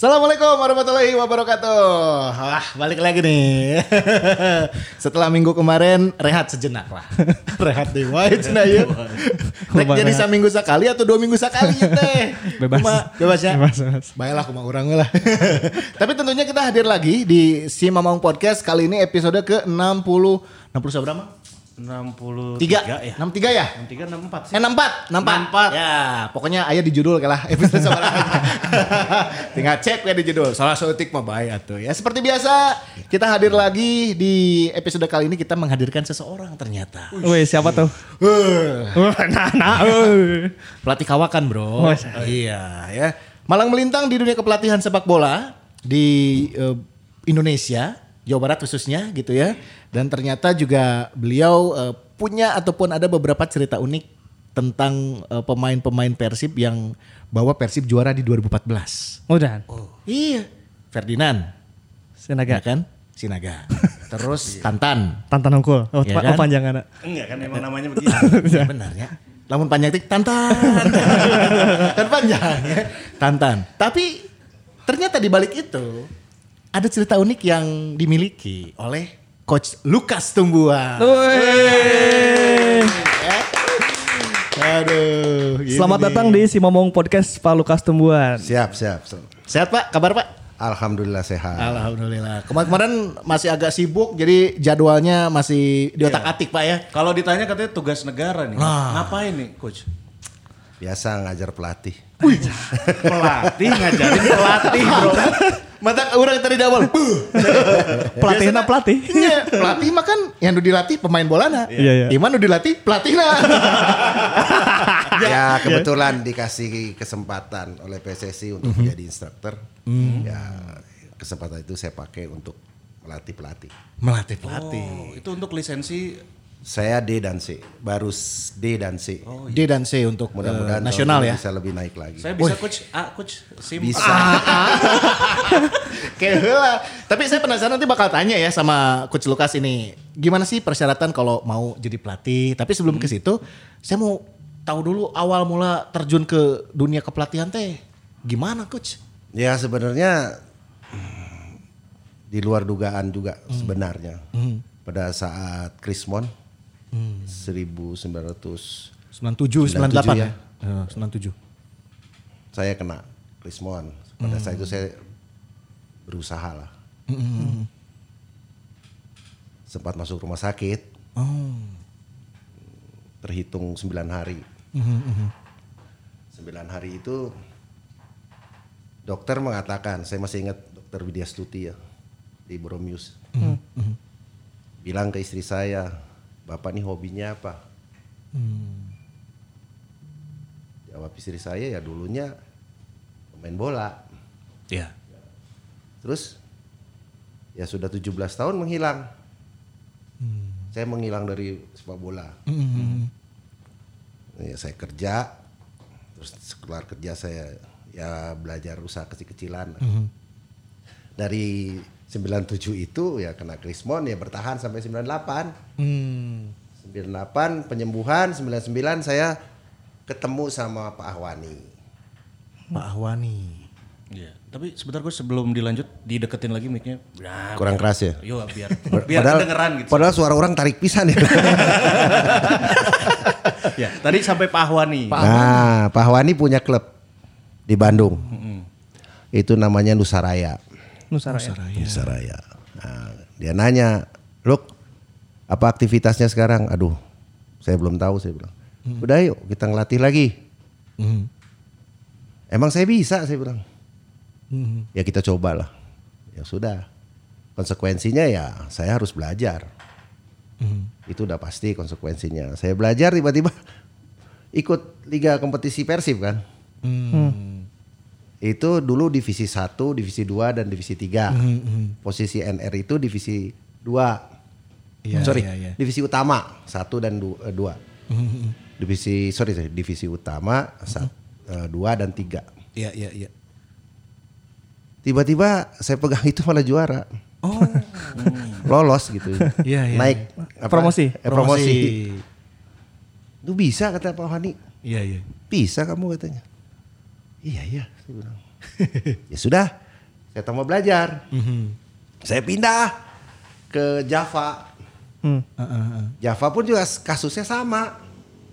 Assalamualaikum warahmatullahi wabarakatuh. Wah, balik lagi nih. Setelah minggu kemarin rehat sejenak lah. rehat di White cenah Kumaha jadi rehat? saminggu sekali atau dua minggu sekali ya teh. Bebas. Kumaha? bebas ya. Bebas, bebas. Baiklah kumaha urang we lah. Tapi tentunya kita hadir lagi di Si Mamang Podcast kali ini episode ke 60 60 seberapa? 63 Tiga, ya. 63 ya? 63 64 sih. Eh 64, 64. 64. Ya, pokoknya ayah di judul kalah episode sekarang. Tinggal cek ya di judul. Salah setik mah baik atuh ya. Seperti biasa, kita hadir lagi di episode kali ini kita menghadirkan seseorang ternyata. Wih siapa tuh? Nah, nah, eh. Pelatih kawakan, Bro. Oh, saya. iya, ya. Malang melintang di dunia kepelatihan sepak bola di eh, Indonesia, Jawa Barat khususnya gitu ya. Dan ternyata juga beliau eh, punya ataupun ada beberapa cerita unik tentang eh, pemain-pemain Persib yang bawa Persib juara di 2014. Udah. Iya, Ferdinand, ya Sinaga. kan? Sinaga. Terus Tantan. Tantan Hongkul. Oh, Iya pa- kan? oh panjangan. Enggak kan emang namanya begitu. Ya, benar ya. Lamun panjang tik tantan. kan panjang ya. Tantan. Tapi ternyata di balik itu ada cerita unik yang dimiliki oleh coach Lukas Tumbuhan. Aduh. gini Selamat nih. datang di Si Momong Podcast Pak Lukas Tumbuhan. Siap, siap. siap. Sehat Pak? Kabar Pak? Alhamdulillah sehat. Alhamdulillah. Kemarin-kemarin masih agak sibuk jadi jadwalnya masih di otak-atik Pak ya. Kalau ditanya katanya tugas negara nih. Ngapain nih coach? Biasa ngajar pelatih. Pelatih ngajarin pelatih bro. Mata orang tadi di awal. Pelatih na pelatih. Iya, pelatih mah kan yang udah dilatih pemain bola nah. Iya, iya. Iman udah dilatih pelatih nah. ya kebetulan dikasih kesempatan oleh PSSI untuk menjadi instruktur. Ya kesempatan itu saya pakai untuk melatih pelatih. Melatih pelatih. Oh, itu untuk lisensi Saya D dan C, baru D dan C. D dan C untuk Mudah-mudahan eh, nasional tahun ini ya. bisa lebih naik lagi. saya bisa coach A coach sim Bisa. Kayak heula. Tapi saya penasaran nanti bakal tanya ya sama coach Lukas ini. Gimana sih persyaratan kalau mau jadi pelatih? Tapi sebelum ke situ, saya mau tahu dulu awal mula terjun ke dunia kepelatihan teh. Gimana coach? Ya sebenarnya mm, di luar dugaan juga sebenarnya. Pada saat Krismon 1900 97, 98 ya. ya. Eh, 97. saya kena Krismon. Pada saat itu saya berusaha lah. Sempat masuk rumah sakit. Terhitung 9 hari. 9 hari itu dokter mengatakan, saya masih ingat dokter Widya Stuti ya di Bromius. Bilang ke istri saya, Bapak nih hobinya apa? Jawab istri saya ya dulunya pemain bola. Iya. Terus ya sudah 17 tahun menghilang. Saya menghilang dari sepak bola. Ya, saya kerja, terus keluar kerja saya ya belajar usaha kecil-kecilan. Dari 97 itu ya kena Krismon ya bertahan sampai 98. Hmm. 98 penyembuhan, 99 saya ketemu sama Pak Ahwani. Pak Ahwani. Iya. Tapi sebentar coach sebelum dilanjut dideketin lagi mic-nya. Nah, Kurang keras ya? Yo biar biar kedengeran gitu. Padahal suara orang tarik pisan ya. ya, tadi sampai Pak Ahwani. Nah, Pak Ahwani punya klub di Bandung. Itu namanya Nusaraya. Nusaraya. Nusaraya. Nah, dia nanya, "Luk, apa aktivitasnya sekarang?" Aduh, saya belum tahu, saya bilang. Udah yuk, kita ngelatih lagi. Emang saya bisa, saya bilang. Ya kita cobalah. Ya sudah. Konsekuensinya ya saya harus belajar. Itu udah pasti konsekuensinya. Saya belajar tiba-tiba ikut liga kompetisi Persib kan. Itu dulu divisi 1, divisi 2 dan divisi 3. Posisi NR itu divisi 2. Iya, sorry, iya, iya. divisi utama 1 dan 2. Divisi sorry, sorry divisi utama 2 dan 3. Iya, iya, iya. Tiba-tiba saya pegang itu malah juara. Oh. lolos gitu. Iya, iya, Naik apa? Promosi. Eh, promosi. Lu bisa kata Pak Hani. Iya, iya. Bisa kamu katanya. Iya iya. Saya bilang. ya sudah. Saya tambah belajar. Saya pindah ke Java. Hmm. Java pun juga kasusnya sama.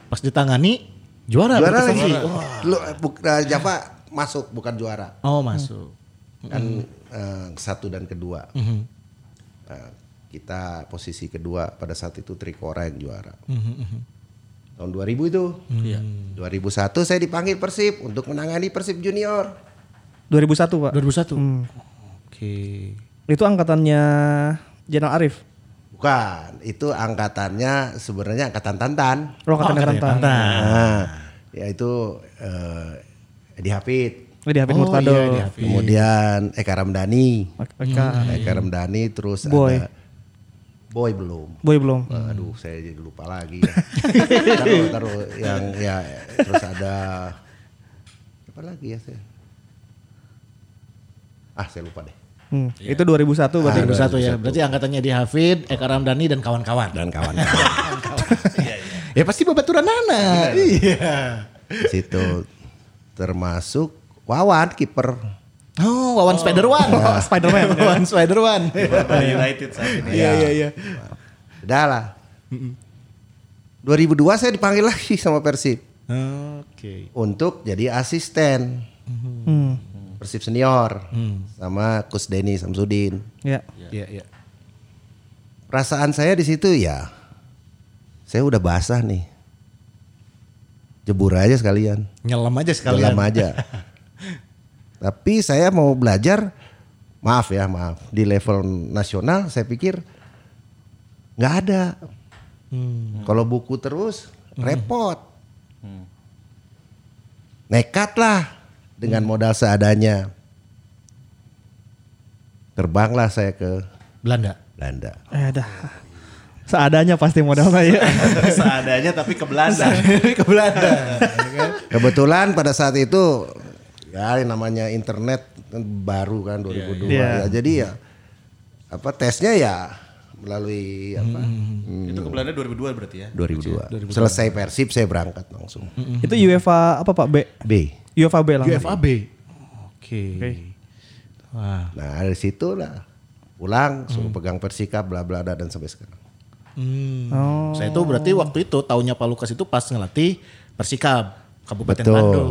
Pas ditangani juara, juara lagi. Lu, eh, buk- eh, Java masuk bukan juara. Oh, masuk. Kan eh, satu dan kedua. Nah, kita posisi kedua pada saat itu Trikora yang juara. Tahun 2000 itu. Iya. 2001 saya dipanggil Persib untuk menangani Persib Junior. 2001 pak. 2001. Hmm. Oke. Itu angkatannya Jenderal Arif. Bukan, itu angkatannya sebenarnya angkatan Tantan. Oh, angkatannya angkatannya Tantan. Tantan. Nah, yaitu eh, Edi Hafid. Oh, di Hafid Oh, Murtado. iya, Edi Hafid. Kemudian Eka Ramdhani. Eka. Eka Ramdhani terus Boy. ada Boy belum. Boy belum. Aduh, saya jadi lupa lagi. Ya. taruh, taruh yang ya terus ada apa lagi ya saya? Ah, saya lupa deh. Hmm. Itu 2001 berarti. 2001 ya. Berarti angkatannya di Hafid, Eka Ramdhani dan kawan-kawan. Dan kawan-kawan Ya pasti babaturan Nana. Iya. di situ termasuk Wawan kiper. Oh, Wawan Spider-One. Spider-Man. Wawan Spider-One. United saat ini. Iya, iya, iya. Udah lah. 2002 saya dipanggil lagi sama Persib Oke. untuk jadi asisten Hmm. Persib senior sama Kus Denny Samsudin. Ya. Iya, iya. Perasaan saya di situ ya, saya udah basah nih. Jebur aja sekalian, Nyelam aja sekalian. dalam aja. Tapi saya mau belajar, maaf ya maaf, di level nasional saya pikir nggak ada. Kalau buku terus repot. Nekat lah dengan modal seadanya. Terbanglah saya ke Belanda. Belanda. Eh dah. Seadanya pasti modal saya. Seadanya tapi ke Belanda. Ke Belanda. Kebetulan pada saat itu ya yang namanya internet kan baru kan 2002 Iya. ya. Jadi ya apa tesnya ya melalui apa? hmm, Itu ke Belanda 2002 berarti ya. 2002. Selesai Persib saya berangkat langsung. Itu UEFA apa Pak B? B. UEFA B langsung. UFAB. Oke. Oke. Wah. Nah, dari situ lah pulang suruh pegang Persikap bla bla bla, dan sampai sekarang. Hmm. Oh. Saya itu berarti waktu itu tahunnya Pak Lukas itu pas ngelatih Persikab Kabupaten Betul. Bandung.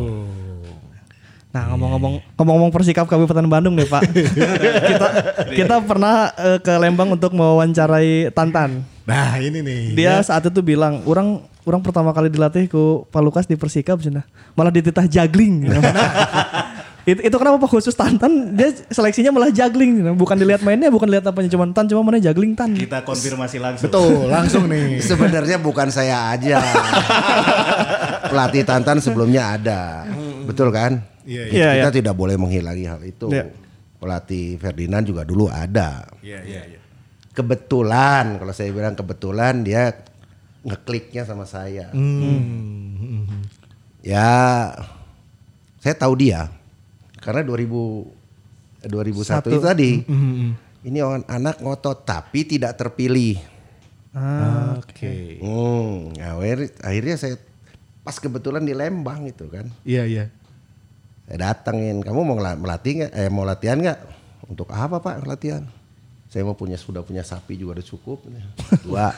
Nah ngomong-ngomong ngomong-ngomong Persikap Kabupaten Bandung nih Pak. kita kita pernah eh, ke Lembang untuk mewawancarai Tantan. Nah, ini nih. Dia saat itu bilang, orang orang pertama kali dilatih ku Pak Lukas di Persikab cina. Malah dititah juggling. itu itu kenapa Pak khusus Tantan dia seleksinya malah juggling cina. bukan dilihat mainnya bukan dilihat apanya cuman Tan cuma mana juggling Tan. Kita konfirmasi langsung. Betul, langsung nih. Sebenarnya bukan saya aja. Pelatih Tantan sebelumnya ada. Betul kan? Iya, iya. Kita tidak boleh menghilangi hal itu. Iya. Pelatih Ferdinand juga dulu ada. Iya, iya, iya. Kebetulan kalau saya bilang kebetulan dia ngekliknya sama saya. Hmm. Ya saya tahu dia karena 2000 2001 itu tadi. Ini orang anak ngotot tapi tidak terpilih. Ah, Oke. Hmm, akhir- akhirnya saya pas kebetulan di Lembang itu kan. Iya, iya. Saya datengin, kamu mau melatih nggak? Eh mau latihan nggak? Untuk apa pak latihan? Saya mau punya sudah punya sapi juga udah cukup. Dua.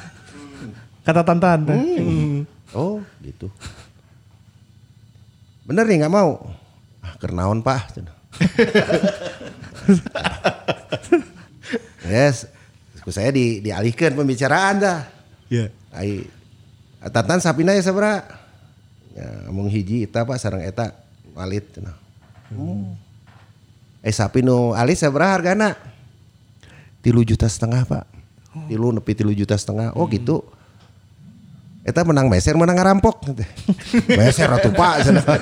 kata Tantan. Oh gitu. Bener nih nggak mau? Ah kernaon pak. yes, saya di dialihkan pembicaraan dah. Iya. Ai tatan sapina ya sabra. Ya, ngomong hiji eta pak sarang eta walit cenah. Hmm. Eh sapi nu alis sabra hargana? Tilu juta setengah pak. Tilu nepi tilu juta setengah. Oh gitu. Eta menang meser menang ngarampok. meser atuh pak. cenah.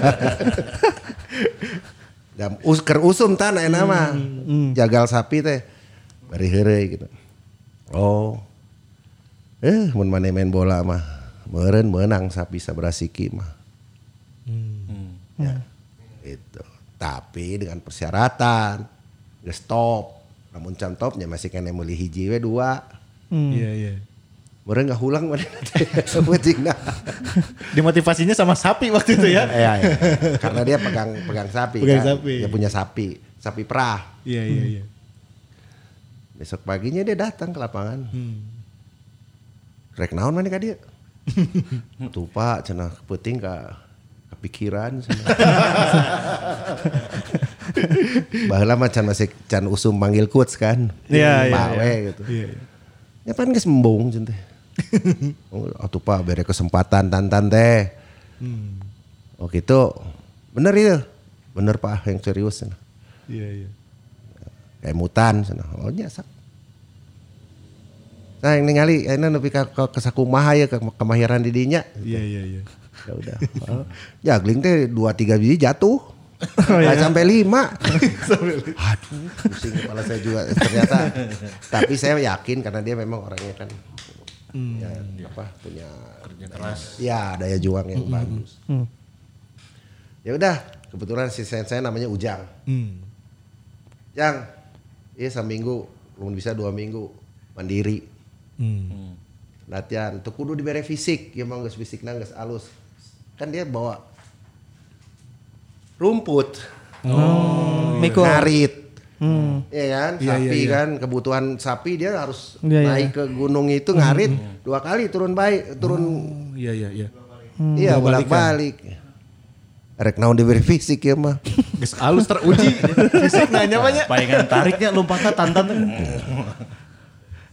Jam us ker usum tan aya nama. Jagal sapi teh. Bari heureuy gitu. Oh. Eh, mun maneh main bola mah meureun menang sapi sabrasiki mah. Ya. Itu. Tapi dengan persyaratan geus top. Namun can topnya masih kena meuli hiji we dua. Iya iya. Mereka nggak hulang mana penting nah. Dimotivasinya sama sapi waktu itu ya. Iya, iya. Karena dia pegang pegang sapi Pegang kan. sapi. Dia punya sapi, sapi perah. Iya iya iya. Besok paginya dia datang ke lapangan. Hmm. Rek naon mana ka dia? Tuh pak, cenah kepenting ka kepikiran. Baheula mah can masih can usum manggil coach kan. Iya, iya, Pawe iya. gitu. Iya iya. Ya pan geus embung cen teh. Oh, atuh pak bere kesempatan tantan teh. Hmm. Oh gitu. Bener itu. Bener pak yang serius. Iya iya. kayak mutan sana oh nyasa nah yang ningali ini nepi ka ka kesakumaha ya ke kemahiran di dinya Iya iya iya. Ya udah. Oh, jagling teh dua tiga biji jatuh. Nggak sampai lima. Aduh pusing kepala saya juga. Ternyata tapi saya yakin karena dia memang orangnya kan ya, apa punya kerja keras. ya daya juang yang bagus. Ya udah kebetulan si saya namanya Ujang. Hmm. yang iya seminggu belum bisa dua minggu mandiri. Hmm. latihan tuh kudu diberi fisik. Ya mau fisik nangis alus kan dia bawa rumput Miko. ngarit Hmm. Iya kan, Iya, sapi iya, iya. kan, kebutuhan sapi dia harus Iya, iya. naik ke gunung itu ngarit dua kali turun baik, turun Oh, iya iya iya. iya bolak balik. Rek naon diberi fisik ya mah. Geus halus teruji fisik nanya banyak. Palingan tariknya lompatnya tantan.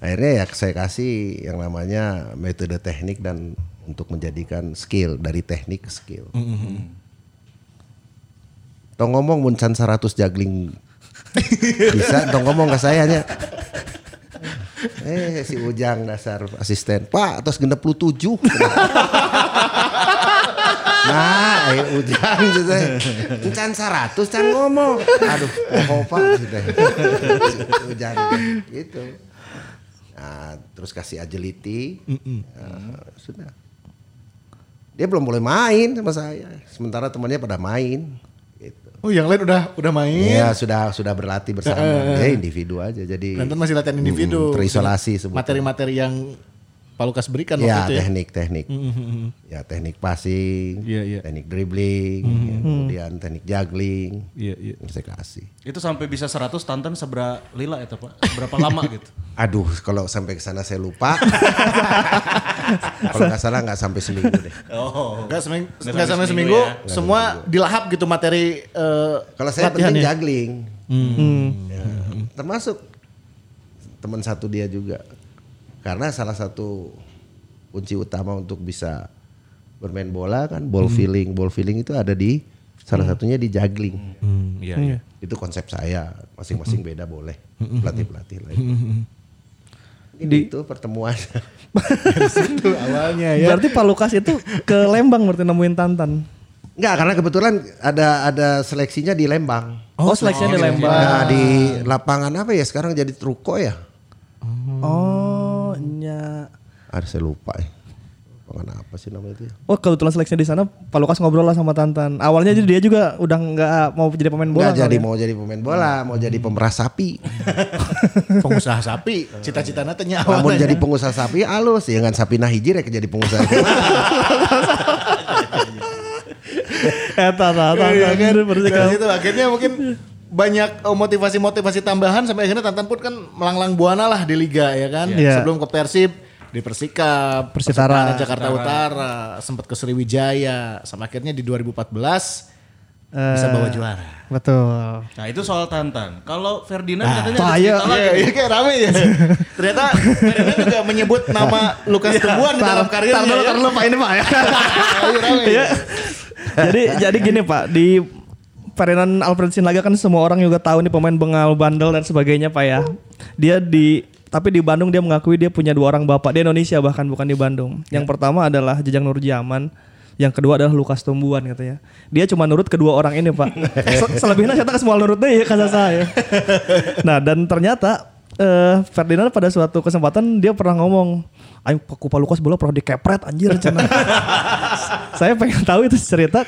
Akhirnya ya saya kasih yang namanya metode teknik dan untuk menjadikan skill dari teknik ke skill. Tong ngomong muncan 100 juggling bisa tong ngomong ke saya nya. Eh si Ujang dasar asisten. Pak, terus genep lu tujuh. nah, ayo Ujang gitu. Muncan 100 can ngomong. Aduh, oh Pak gitu. Si Ujang gitu. Nah, terus kasih agility. Nah, sudah. Dia belum boleh main sama saya. Sementara temannya pada main. Gitu. Oh yang lain udah udah main. Iya sudah sudah berlatih bersama. Dia individu aja jadi. Banten masih latihan individu. Mm, terisolasi sebetulnya. Materi-materi yang Pak Lukas berikan Ya waktu itu ya. teknik teknik. Ya teknik passing, Iya, iya. teknik dribbling, ya, kemudian teknik juggling. Iya iya. Yang saya kasih. Itu sampai bisa 100 tantan seberapa lila itu Pak? Berapa lama gitu? Aduh, kalau sampai ke sana saya lupa. kalau nggak salah nggak sampai seminggu deh. Oh. Enggak seminggu, Nggak enggak sampai sampai seminggu seminggu, ya? semua dilahap gitu materi eh, Kalau saya penting juggling. Hmm. Ya, termasuk teman satu dia juga. Karena salah satu kunci utama untuk bisa bermain bola kan ball feeling, ball feeling itu ada di salah satunya di juggling. Hmm, iya iya. Itu konsep saya. Masing-masing beda boleh. Pelatih-pelatih lain. Ini Di- itu pertemuan. Itu awalnya ya. Berarti Pak Lukas itu ke Lembang berarti nemuin Tantan. Enggak, karena kebetulan ada ada seleksinya di Lembang. Oh, seleksinya di Lembang. Nah, di lapangan apa ya sekarang jadi Truko ya? Oh, nya. Ada saya lupa ya. Lapangan apa sih namanya itu? ya? Oh, kebetulan seleksinya di sana Pak Lukas ngobrol lah sama Tantan. Awalnya jadi dia juga udah nggak mau jadi pemain bola. Nggak jadi soalnya. mau jadi pemain bola, mau jadi pemeras sapi. pengusaha sapi, cita-citanya teh nya Namun awalnya. jadi pengusaha sapi halus, ya kan sapi nah hiji rek jadi pengusaha. Eh, Tantan, Iya kan? Situ akhirnya mungkin banyak eh, motivasi-motivasi tambahan sampai akhirnya Tantan pun kan melanglang buana lah di liga ya kan. Iya. Sebelum ke Persib di Persikap, Persitara. Persitara Jakarta Utara, sempat ke Sriwijaya, sama akhirnya di 2014 bisa bawa juara. Betul. Nah itu soal tantan. Kalau Ferdinand Nah, katanya ada cerita lagi. Iya, iya kayak rame ya. Ternyata Ferdinand juga menyebut nama Lukas Tumbuhan di dalam karirnya. Tar dulu, ya. tar dulu Pak ini Pak ya. Iya. jadi jadi gini Pak di Ferdinand Alfred Sinaga kan semua orang juga tahu nih pemain bengal bandel dan sebagainya Pak ya. Dia di tapi di Bandung dia mengakui dia punya dua orang bapak di Indonesia bahkan bukan di Bandung. Yang pertama adalah Jejang Nurjaman, yang kedua adalah Lukas Tumbuhan katanya. Dia cuma nurut kedua orang ini Pak. Se- Selebihnya saya tak semua nurut deh ya kata saya. Nah dan ternyata eh, Ferdinand pada suatu kesempatan dia pernah ngomong, Ayo Pak Lukas bola pernah dikepret anjir saya pengen tahu itu cerita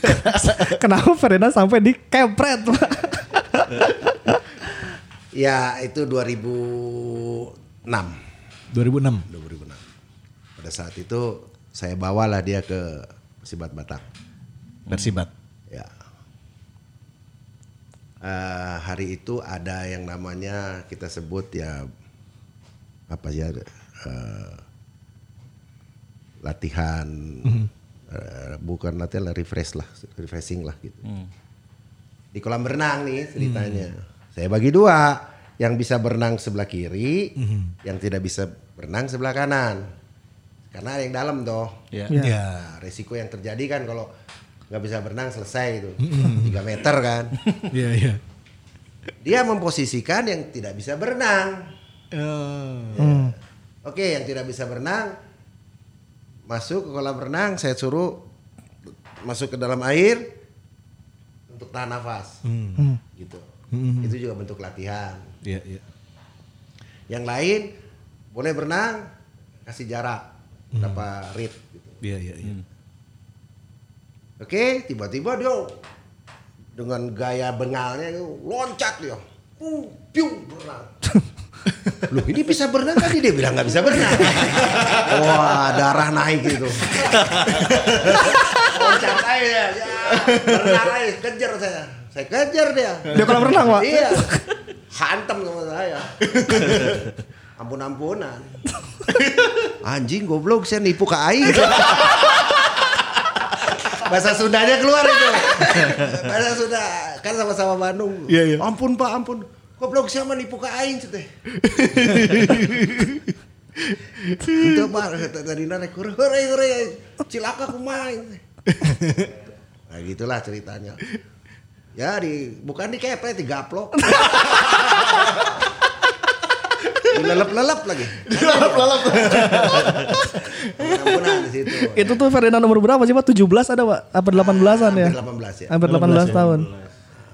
kenapa Ferdinand sampai dikepret Pak. ya itu 2006. 2006. 2006. Pada saat itu saya bawalah dia ke Persibat Batak. Persibat. Eh, hari itu ada yang namanya kita sebut ya apa ya eh, latihan. Eh, bukan latihan lah refresh lah refreshing lah gitu. Di kolam berenang nih ceritanya. Saya bagi dua yang bisa berenang sebelah kiri yang tidak bisa berenang sebelah kanan. Karena ada yang dalam toh. Ya. Ya. Ya. Nah, resiko yang terjadi kan kalau nggak bisa berenang selesai itu tiga meter kan. Iya, iya. Dia memposisikan yang tidak bisa berenang. Eh, Oke, yang tidak bisa berenang masuk ke kolam renang, saya suruh masuk ke dalam air untuk tahan nafas, gitu. Itu juga bentuk latihan. Iya, iya. Yang lain boleh berenang, kasih jarak, berapa rit. Gitu. Iya, iya, iya. Oke, tiba-tiba dia dengan gaya bengalnya itu loncat dia. Uh, piu, berenang. Loh ini bisa berenang tadi dia bilang nggak bisa berenang. Wah darah naik gitu. loncat aja ya. Berenang aja, kejar saya. Saya kejar dia. Dia kolam renang, Pak? Iya. Hantem sama saya. Ampun-ampunan. Anjing goblok saya nipu ke aing. Bahasa Sundanya keluar itu. Bahasa Sunda kan sama-sama Bandung. Iya, iya. Ampun Pak, ampun. Goblok siapa nipu ke aing teh. Itu Pak, tadi narek hore hore cilaka teh. Nah gitulah ceritanya. Ya di bukan di kepret digaplok. Dilelep-lelep lagi. Dilelep-lelep. Ampunan di situ. Itu tuh Ferdinand nomor berapa sih Pak? 17 ada Pak? Apa 18-an ya? Hampir 18 ya. Hampir 18 tahun.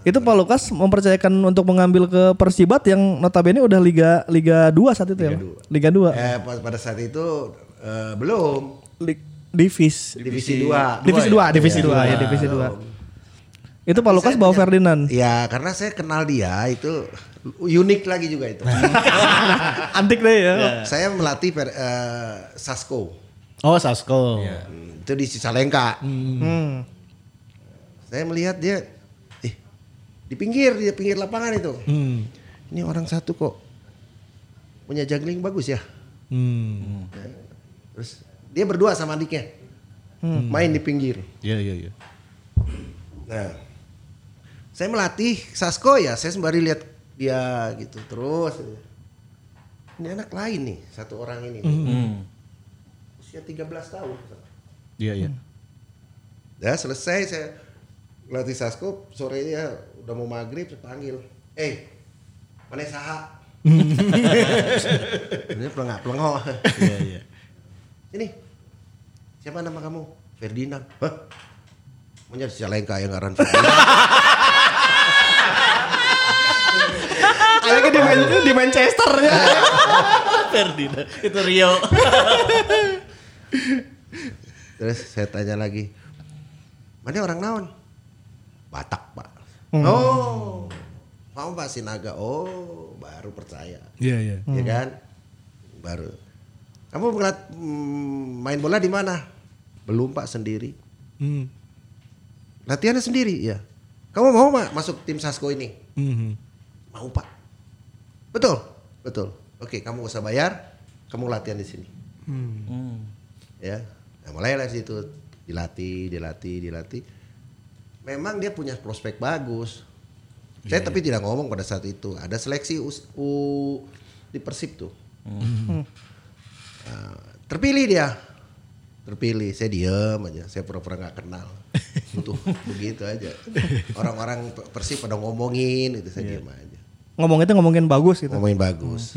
Itu Pak Lukas mempercayakan untuk mengambil ke Persibat yang notabene udah Liga Liga 2 saat itu ya. Pak? Liga 2. Eh pa- pada saat itu eh, belum Lig- Divis. divisi 2. Divisi 2, divisi 2 ya, divisi 2. Itu Pak Lukas bawa Ferdinand. Ya karena saya kenal dia itu unik lagi juga itu. Antik deh ya. saya melatih per- eh, Sasko. Oh, Sasko. Hmm, Itu di Cicalengka. Hmm. Saya melihat dia eh di pinggir di pinggir lapangan itu. Hmm. Ini orang satu kok punya juggling bagus ya. Hmm. Terus dia berdua sama adiknya. Main di pinggir. Iya, iya, iya. Nah, saya melatih Sasko ya, saya sembari lihat dia gitu terus. Ini anak lain nih, satu orang ini. Usia 13 tahun. Iya, iya. Ya selesai saya latih Sasko, sorenya udah mau maghrib saya panggil. Eh, mana saha? Ini pelengah pelengah. Iya, iya. Ini siapa nama kamu? Ferdinand. Hah? Punya Cicalengka yang ngaran Ferdinand. Kayaknya di, Man- di Manchester ya. Ferdinand. Itu Rio. Terus saya tanya lagi, mana orang naon? Batak pak. Oh, mau pak Sinaga. Oh, baru percaya. Iya, iya. Ya kan? Baru. Kamu ngeliat mm, main bola di mana? Belum pak sendiri. Hmm. Latihannya sendiri ya. Kamu mau mak masuk tim Sasko ini? Mhm. Mau pak. Betul, betul. Oke, kamu gak usah bayar. Kamu latihan di sini. Ya, nah, mulailah di situ dilatih, dilatih, dilatih. Memang dia punya prospek bagus. Saya tapi tidak ngomong pada saat itu. Ada seleksi us- U, di Persib tuh. Nah, terpilih dia. Terpilih. Saya diem aja. Saya pura-pura nggak kenal. Butuh begitu aja. Orang-orang Persib pada ngomongin itu saya diem aja. Ngomong itu ngomongin bagus gitu. Ngomongin bagus.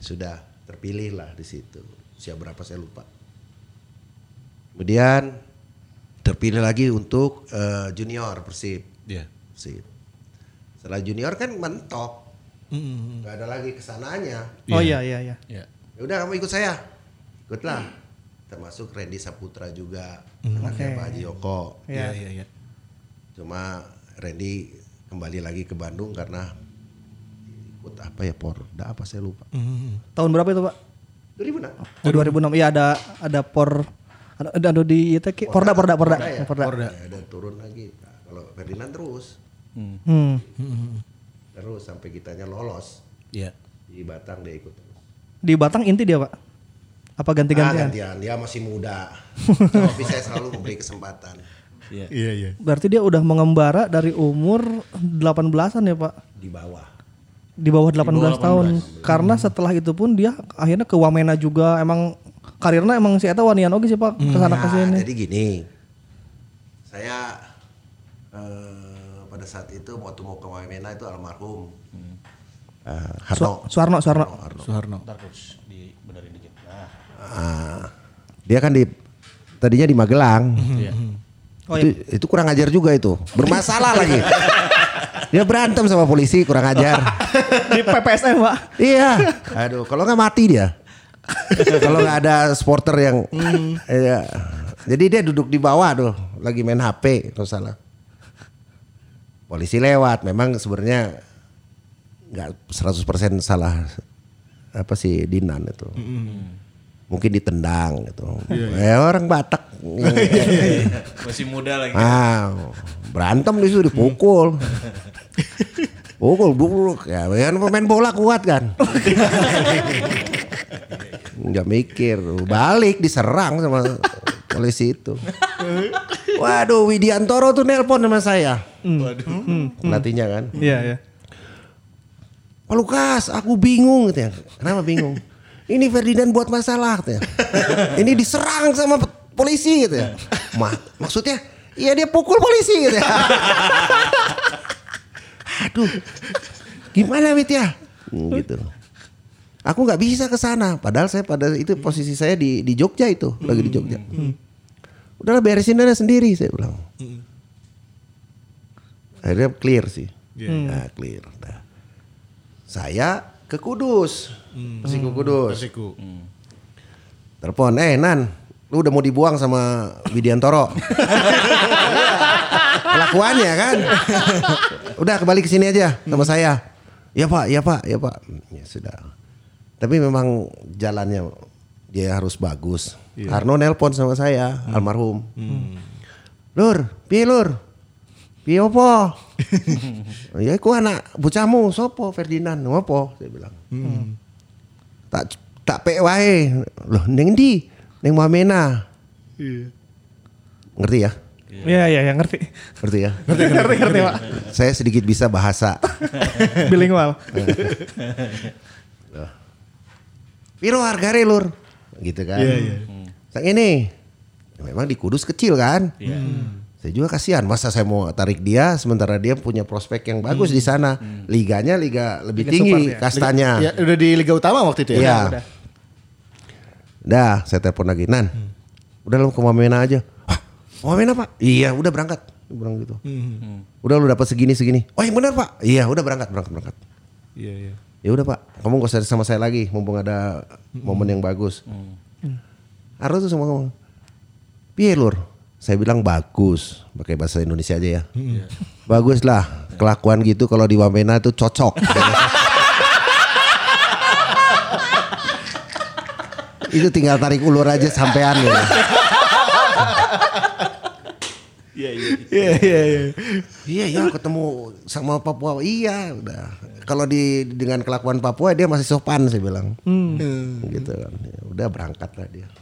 Sudah terpilih lah di situ. Siapa berapa saya lupa. Kemudian terpilih lagi untuk eh, junior Persib. Iya. Persib. Setelah junior kan mentok. Mhm. Gak ada lagi ke sananya. Oh iya iya iya. Ya. Ya udah kamu ikut saya. Ikutlah. Termasuk Randy Saputra juga. Anaknya Oke. Pak Haji Yoko. Iya, Iya. iya, iya. Cuma Randy kembali lagi ke Bandung karena ikut apa ya Porda apa saya lupa. Mhm. Tahun berapa itu Pak? 2006. Oh 2006 iya ada ada por ada ada, ada di itu Ki. Porda Porda Porda. ya? Porda. Ya, dan turun lagi. Nah, kalau Ferdinand terus, Hmm. terus sampai kitanya lolos Iya. di Batang dia ikut terus. Di Batang inti dia, Pak. Apa Ah, ganti-gantian? gantian. Dia masih muda. Tapi saya selalu memberi kesempatan Iya. Iya iya. Berarti dia udah mengembara dari umur 18-an ya, Pak. di bawah. Di bawah 18, tahun. Karena setelah itu pun dia akhirnya ke Wamena juga emang karirnya emang si eta wanian oge sih, Pak. Ke sana Nah, ke sini. jadi gini, saya eh, pada saat itu waktu mau ke Wamena itu almarhum eh, Harno. Suarno, Suarno. Dikit. Ah, dia kan di tadinya di Magelang. Iya. Oh, itu, itu kurang ajar juga itu. Bermasalah lagi. Dia berantem sama polisi kurang ajar. Di PPSM, Pak. iya. Aduh, kalau nggak mati dia. kalau nggak ada supporter yang Iya. Jadi dia duduk di bawah tuh, lagi main HP kalau salah. Polisi lewat, memang sebenarnya nggak 100% salah apa sih Dinan itu. Mungkin ditendang gitu. Ya orang Batak. Masih muda lagi. Ah, berantem di situ dipukul. Pukul buluk ya, kan pemain bola kuat kan. Nggak mikir, balik diserang sama polisi itu. Waduh, Widiantoro tuh nelpon sama saya. Waduh. Pelatihnya kan. Iya, iya. Pak Lukas, aku bingung katanya. Kenapa bingung? Ini Ferdinand buat masalah katanya. Ini diserang sama polisi katanya. Ma maksudnya, iya dia pukul polisi katanya. Aduh, gimana Wit ya? Hmm, gitu. Aku nggak bisa ke sana. Padahal saya pada itu posisi saya di di Jogja itu, lagi di Jogja. Udahlah beresin aja sendiri saya bilang. Akhirnya clear sih. Nah, clear. Nah, saya ke Kudus. Persiku Kudus. Persiku. Telepon, eh Nan, lu udah mau dibuang sama Widiantoro. Kelakuannya kan. udah kembali ke sini aja sama saya. Ya Pak, ya Pak, ya Pak. Ya sudah. Tapi memang jalannya dia harus bagus. Karno nelpon sama saya, almarhum. Lur, piye lur? Piye opo? ya iku anak bocahmu sopo Ferdinand ngopo saya bilang. Tak tak pek wae. Loh ning ndi? Ning Wamena. Ngerti ya? Iya, iya, ya, ngerti. Ngerti ya? ngerti, ngerti, ngerti, Pak. Saya sedikit bisa bahasa. Bilingual. Piro harganya lur? Gitu kan. Iya, iya. Sang ini. Memang di Kudus kecil kan. Saya juga kasihan masa saya mau tarik dia sementara dia punya prospek yang bagus di sana. Liganya liga lebih Liga tinggi super, ya. kastanya. Ya, udah di Liga Utama waktu itu ya. Iya. udah. Dah, saya telepon lagi. Nan, udah lu ke Wamena aja. Hah, Wamena pak? Iya, udah berangkat. Dia bilang gitu. Udah lu dapat segini segini. Oh yang benar pak? Iya, udah berangkat berangkat berangkat. Iya, iya. Ya udah pak, kamu gak usah sama saya lagi, mumpung ada momen yang bagus. Harus tuh sama kamu. Piye lur? Saya bilang bagus, pakai bahasa Indonesia aja ya. Bagus lah, kelakuan gitu kalau di Wamena tuh cocok. Itu tinggal tarik ulur aja sampean ya. Iya, iya, iya. Iya ya ketemu sama Papua iya udah. Kalau di dengan kelakuan Papua dia masih sopan saya bilang. Gitu kan. Ya, udah berangkat lah dia.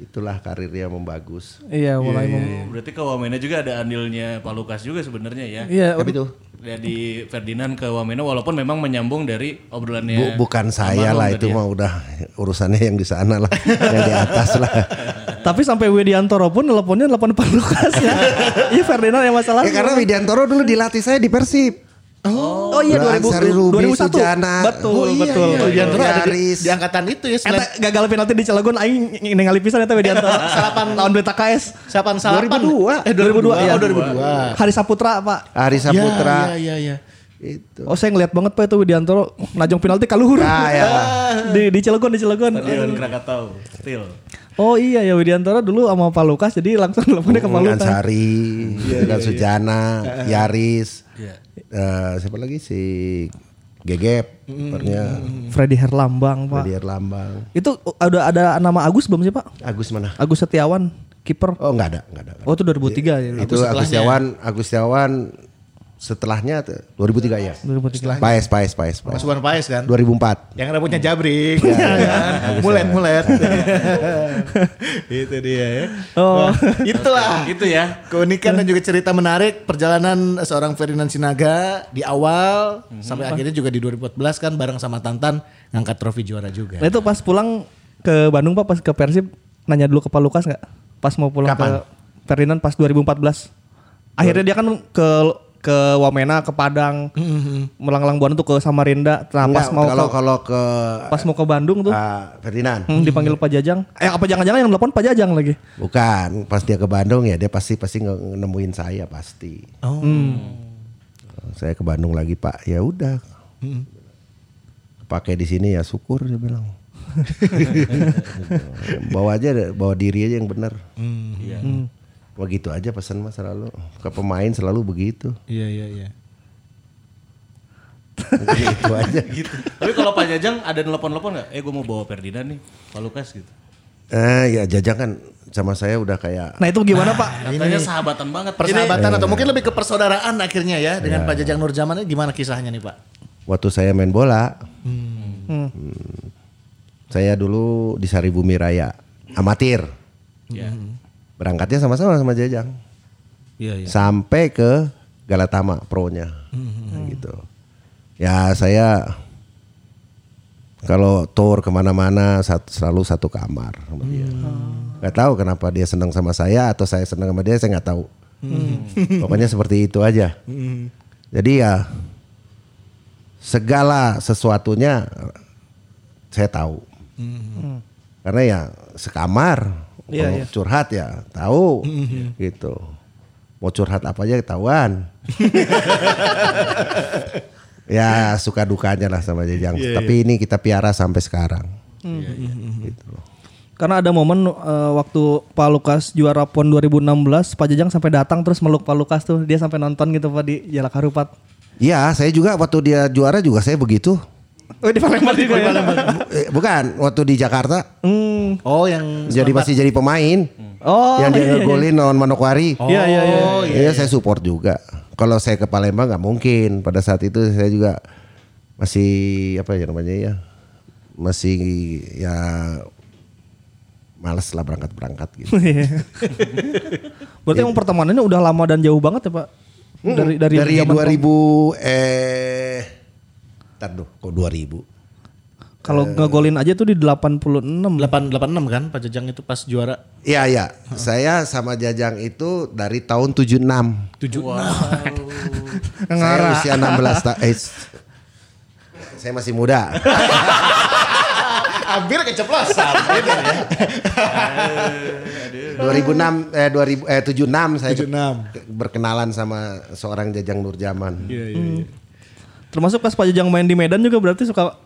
Itulah karirnya membagus. Iya, mulai mem- Berarti ke Wamena juga ada andilnya Pak Lukas juga sebenarnya ya. Iya, Tapi itu Ya di Ferdinand ke Wamena walaupun memang menyambung dari bu- obrolannya. bukan saya lah itu ya. mah udah urusannya yang di sana lah, yang di atas lah. Tapi sampai Widiantoro pun teleponnya telepon Pak Lukas ya. Iya Ferdinand yang masalah. Ya karena Widiantoro dulu dilatih saya di Persib. Oh, oh iya Udah 2000, Ansari Ruby, 2001. Sujana. Betul, Oh, iya, betul. iya. Widiantoro ada di, Yaris. di angkatan itu ya. Eta gagal penalti di Cilegon aing ningali pisan eta Widiantoro. Salapan lawan Beta KS. Salapan Salapan. 2002. Eh 2002. Iya. Oh 2002. Hari Saputra, Pak. Ari Saputra. Iya, iya, iya. Itu. Oh, saya ngeliat banget Pak itu Widiantoro najong penalti kaluhur. Ah, ya. di di Cilegon, di Cilegon. Stadion Krakatau. Still. Oh iya ya Widiantoro dulu sama Pak Lukas jadi langsung teleponnya ke Pak Lukas. Ansari, dengan Sujana, Yaris. Iya. Eh, siapa lagi si Gegep, kipernya Freddy Herlambang pak. Freddy Lambang. Itu ada ada nama Agus belum sih pak? Agus mana? Agus Setiawan kiper. Oh nggak ada, nggak ada. Oh itu 2003 ya. itu Agus Setiawan, Agus Setiawan setelahnya tuh, 2003 ya. 2003. Paes, Paes, Paes, Paes. Mas Wan Paes kan? 2004. Yang rambutnya jabrik, ya kan? mulet mulet. itu dia ya. Oh. Wah, itulah Gitu ya. keunikan dan juga cerita menarik perjalanan seorang Ferdinand Sinaga di awal sampai akhirnya juga di 2014 kan bareng sama Tantan ngangkat trofi juara juga. Nah itu pas pulang ke Bandung pak, pas ke Persib nanya dulu ke Pak Lukas nggak? Pas mau pulang Kapan? ke Ferdinand pas 2014. Akhirnya dia kan ke ke Wamena, ke Padang, melanglang buana tuh ke Samarinda. Nah pas Enggak, mau kalau ke, kalau ke pas mau ke Bandung tuh ah, Ferdinand. hmm, dipanggil Pak Jajang. Eh apa jangan-jangan yang telepon Pak Jajang lagi? Bukan, pas dia ke Bandung ya dia pasti pasti nemuin saya pasti. Oh. Saya ke Bandung lagi Pak, ya udah. Pakai di sini ya syukur dia bilang. bawa aja, bawa diri aja yang benar. Iya. Begitu aja pesan mas selalu. Ke pemain selalu begitu. Iya iya iya. Begitu aja. Gitu. Tapi kalau Pak Jajang ada nelpon-nelpon nggak? Eh gue mau bawa Ferdinand nih, Pak Lukas gitu. Eh ya Jajang kan sama saya udah kayak Nah itu gimana Pak? Katanya sahabatan banget. Persahabatan atau mungkin lebih ke persaudaraan akhirnya ya dengan Pak Jajang Nurjaman ini gimana kisahnya nih Pak? waktu saya main bola. Hmm. hmm, Saya dulu di Saribumi Raya, amatir. Ya. Berangkatnya sama-sama sama Jajang. Iya iya. Sampai ke Galatama pro-nya. Gitu. Ya saya kalau tour ke mana-mana selalu satu kamar sama dia. Gak tahu kenapa dia senang sama saya atau saya senang sama dia saya nggak tahu. Pokoknya seperti itu aja. Jadi ya segala sesuatunya saya tahu. Karena ya sekamar, Iya, kalau iya. curhat ya tahu, gitu. Mau curhat apa aja ketahuan. ya suka dukanya lah sama Jajang. Tapi ini kita piara sampai sekarang. Gitu. Karena ada momen eh, waktu Pak Lukas juara PON 2016, Pak Jajang sampai datang terus meluk Pak Lukas tuh, dia sampai nonton gitu Pak di Jalak Harupat. Iya, saya juga waktu dia juara juga saya begitu. Oh di Palembang juga ya? Eh, bukan, waktu di Jakarta Hmm. Oh yang jadi masih jadi pemain. Oh yang dia iya, iya. ngegolin lawan Manokwari. Iya iya iya. Iya, saya support juga. Kalau saya ke Palembang nggak mungkin. Pada saat itu saya juga masih apa ya namanya ya, masih ya males lah berangkat berangkat gitu. Iya. Berarti emang pertemanannya udah lama dan jauh banget ya Pak? Dari dari, Dari zaman 2000 eh, tar duh, kok 2000? Kalau ngegolin aja tuh di 86. 886 kan Pak Jajang itu pas juara Iya iya, saya sama Jajang itu dari tahun 76. 7 Saya usia 16 tahun. Eh, saya masih muda. Hampir keceplosan. 2006 eh 2000 eh 76 saya 76. ke- berkenalan sama seorang Jajang Nurjaman. Iya iya iya. Termasuk pas Pak Jajang main di Medan juga berarti suka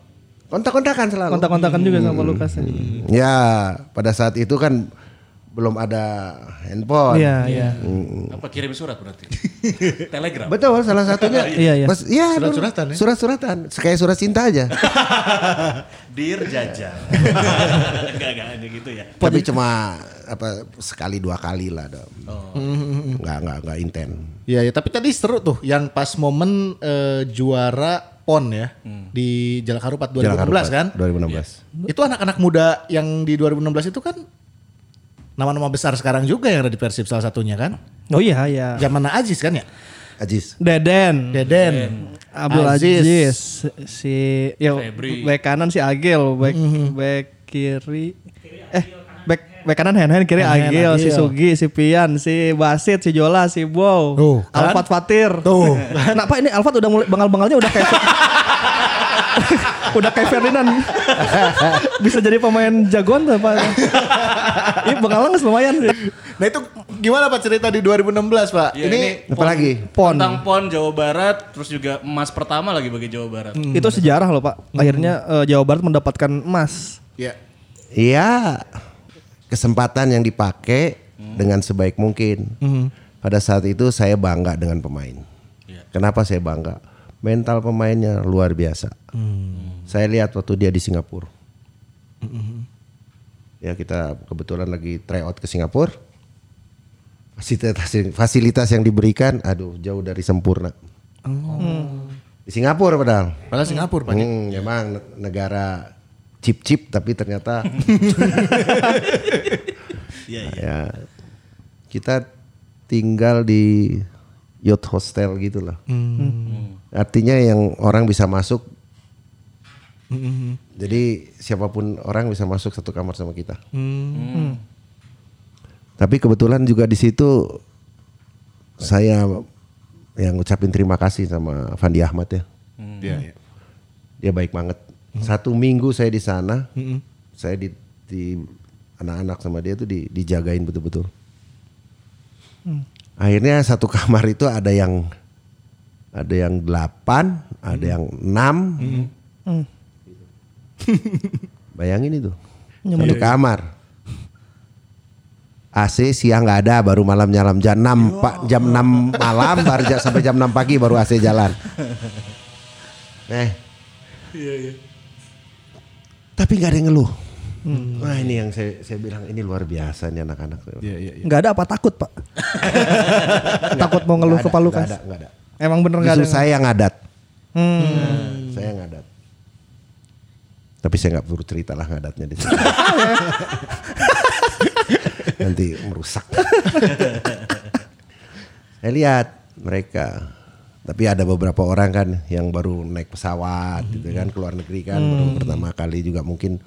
Kontak-kontakan selalu. kontak-kontakan juga sama Pak Lukas. ya? Ya, pada saat itu kan belum ada handphone. Iya iya. Apa kirim surat berarti? Telegram. Betul, salah satunya. Iya, iya. Mas, iya, Surat-suratan ya? Surat-suratan. Kayak surat cinta aja. Dear Jajang. Enggak enggak ada gitu ya. Tapi cuma apa sekali dua kali lah dong. Oh. Enggak enggak enggak inten. Iya ya, tapi tadi seru tuh yang pas momen eh, juara PON ya di Jalak Harupat 2016 Jalan Harupat, kan? 2016. Itu anak-anak muda yang di 2016 itu kan nama-nama besar sekarang juga yang ada di Persib salah satunya kan? Oh iya iya. Zaman Ajis kan ya? Ajis. Deden. Deden, Abdul Aziz. Aziz, si ya Febri. back kanan si Agil, back back kiri eh back back kanan Hen Hen kiri Hen, Agil, si. Sugi, si Pian, si Basit, si Jola, si Bow, Tuh, kan? Alfat Fatir. Tuh. Kenapa ini Alfat udah mulai bengal-bengalnya udah kayak udah kayak Ferdinand. Bisa jadi pemain jagoan tuh Pak. Ini bengalan lumayan sih. Nah itu gimana Pak cerita di 2016 Pak? Ya, ini, Apa lagi? Pon. Tentang PON Jawa Barat terus juga emas pertama lagi bagi Jawa Barat. Itu sejarah loh Pak. Akhirnya eh, Jawa Barat mendapatkan emas. ya Iya, kesempatan yang dipakai dengan sebaik mungkin. Pada saat itu saya bangga dengan pemain. Iya. Kenapa saya bangga? mental pemainnya luar biasa. Saya lihat waktu dia di Singapura. Ya kita kebetulan lagi tryout ke Singapura. Fasilitas, fasilitas yang diberikan, aduh jauh dari sempurna. Di Singapura padahal. Padahal Singapura Pak. Hmm, memang ne- negara chip-chip tapi ternyata ya kita tinggal di yacht hostel gitu lah. Artinya yang orang bisa masuk. Jadi siapa pun orang bisa masuk satu kamar sama kita. Tapi kebetulan juga di situ saya yang ngucapin terima kasih sama Fandi Ahmad ya. Iya, iya. Dia baik banget. Satu minggu saya di sana, saya di, di anak-anak sama dia tuh di, dijagain betul-betul. Akhirnya satu kamar itu ada yang ada yang delapan, ada yang enam. Bayangin itu, satu kamar. AC siang nggak ada, baru malam nyalam. Jam 6 pak jam 6 malam baru sampai jam 6 pagi baru AC jalan. Eh, tapi nggak ada yang ngeluh. Wah ini yang saya, saya bilang ini luar biasa nih anak-anak. Iya, iya, iya. Nggak ada apa takut pak? takut mau ngeluh ke ada, Palukas? nggak ada, nggak ada. Emang bener nggak ada? Justru saya yang ngadat. Hmm. Saya yang ngadat. Tapi saya nggak perlu cerita lah ngadatnya di sini. Nanti merusak. saya lihat mereka. Tapi ada beberapa orang kan yang baru naik pesawat gitu kan ke luar negeri kan baru pertama kali juga mungkin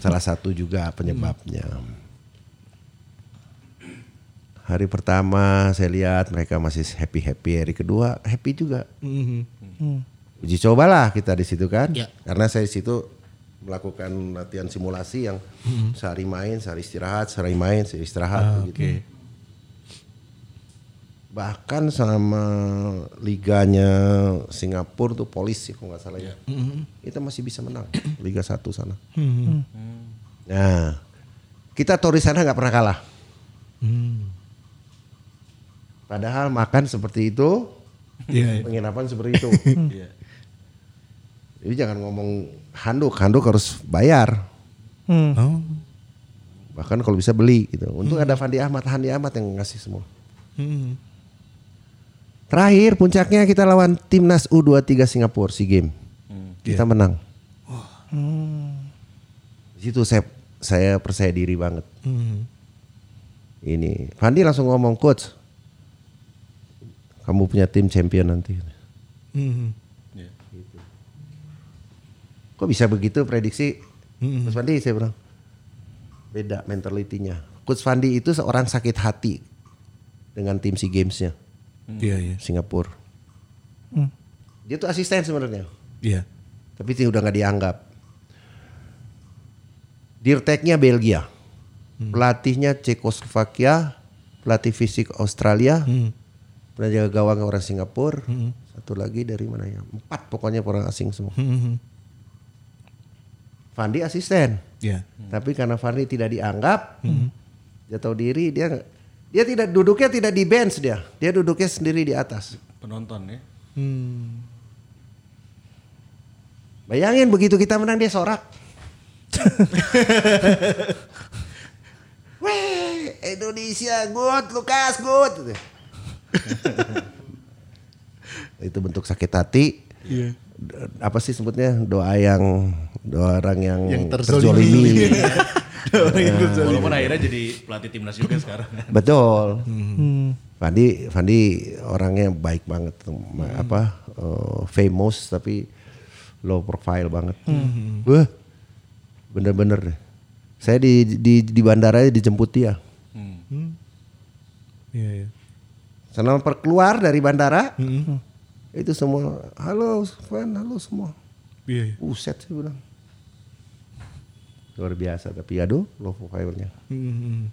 salah satu juga penyebabnya. Hari pertama saya lihat mereka masih happy happy. Hari kedua happy juga. Uji cobalah kita di situ kan. Ya. Karena saya di situ melakukan latihan simulasi yang sehari main, sehari istirahat, sehari main, sehari istirahat begitu. Bahkan sama liganya Singapura tuh polisi kalau nggak salah ya. Kita masih bisa menang Liga 1 sana. Nah, kita Tori sana nggak pernah kalah. Padahal makan seperti itu, Iya, iya. penginapan seperti itu. Jadi jangan ngomong handuk, handuk harus bayar. Hmm. Oh. Bahkan kalau bisa beli gitu. Untung ada Fandi Ahmad, Fandi Ahmad yang ngasih semua. Hmm. Terakhir puncaknya kita lawan timnas U23 Singapura SEA Games. Kita menang. Di situ saya saya percaya diri banget. Hmm. Ini Fandi langsung ngomong coach, kamu punya tim champion nanti. Hmm. Kok bisa begitu prediksi? Coach Fandi saya bilang beda mentalitinya. Coach Fandi itu seorang sakit hati dengan tim SEA Games-nya Iya, iya. Singapura. Dia tuh asisten sebenarnya, Iya. tapi itu udah nggak dianggap. Dirteknya Belgia, pelatihnya Cekoslovakia, pelatih fisik Australia, pernah jaga gawang orang Singapura, satu lagi dari mana ya? Empat pokoknya orang asing semua. Hmm. Fandi asisten. Iya. Tapi karena Fandi tidak dianggap, dia tahu diri, dia dia tidak duduknya tidak di bench dia, dia duduknya sendiri di atas. Penonton ya. Bayangin begitu kita menang dia sorak. Weh, Indonesia good, Lukas good. Itu bentuk sakit hati. Iya. Apa sih sebutnya doa yang doa orang yang, Yang terzolimi. Walaupun akhirnya jadi pelatih timnas juga sekarang. Betul. Hmm. Fandi Fandi orangnya baik banget Ma- apa eh, famous tapi low profile banget. Wah. Bener-bener deh. Saya di di di bandara dijemput dia. Iya, iya. Sana per keluar dari bandara. Itu semua halo Fan, halo semua. Iya, iya. Buset saya bilang. Luar biasa tapi aduh low profile-nya. Hmm.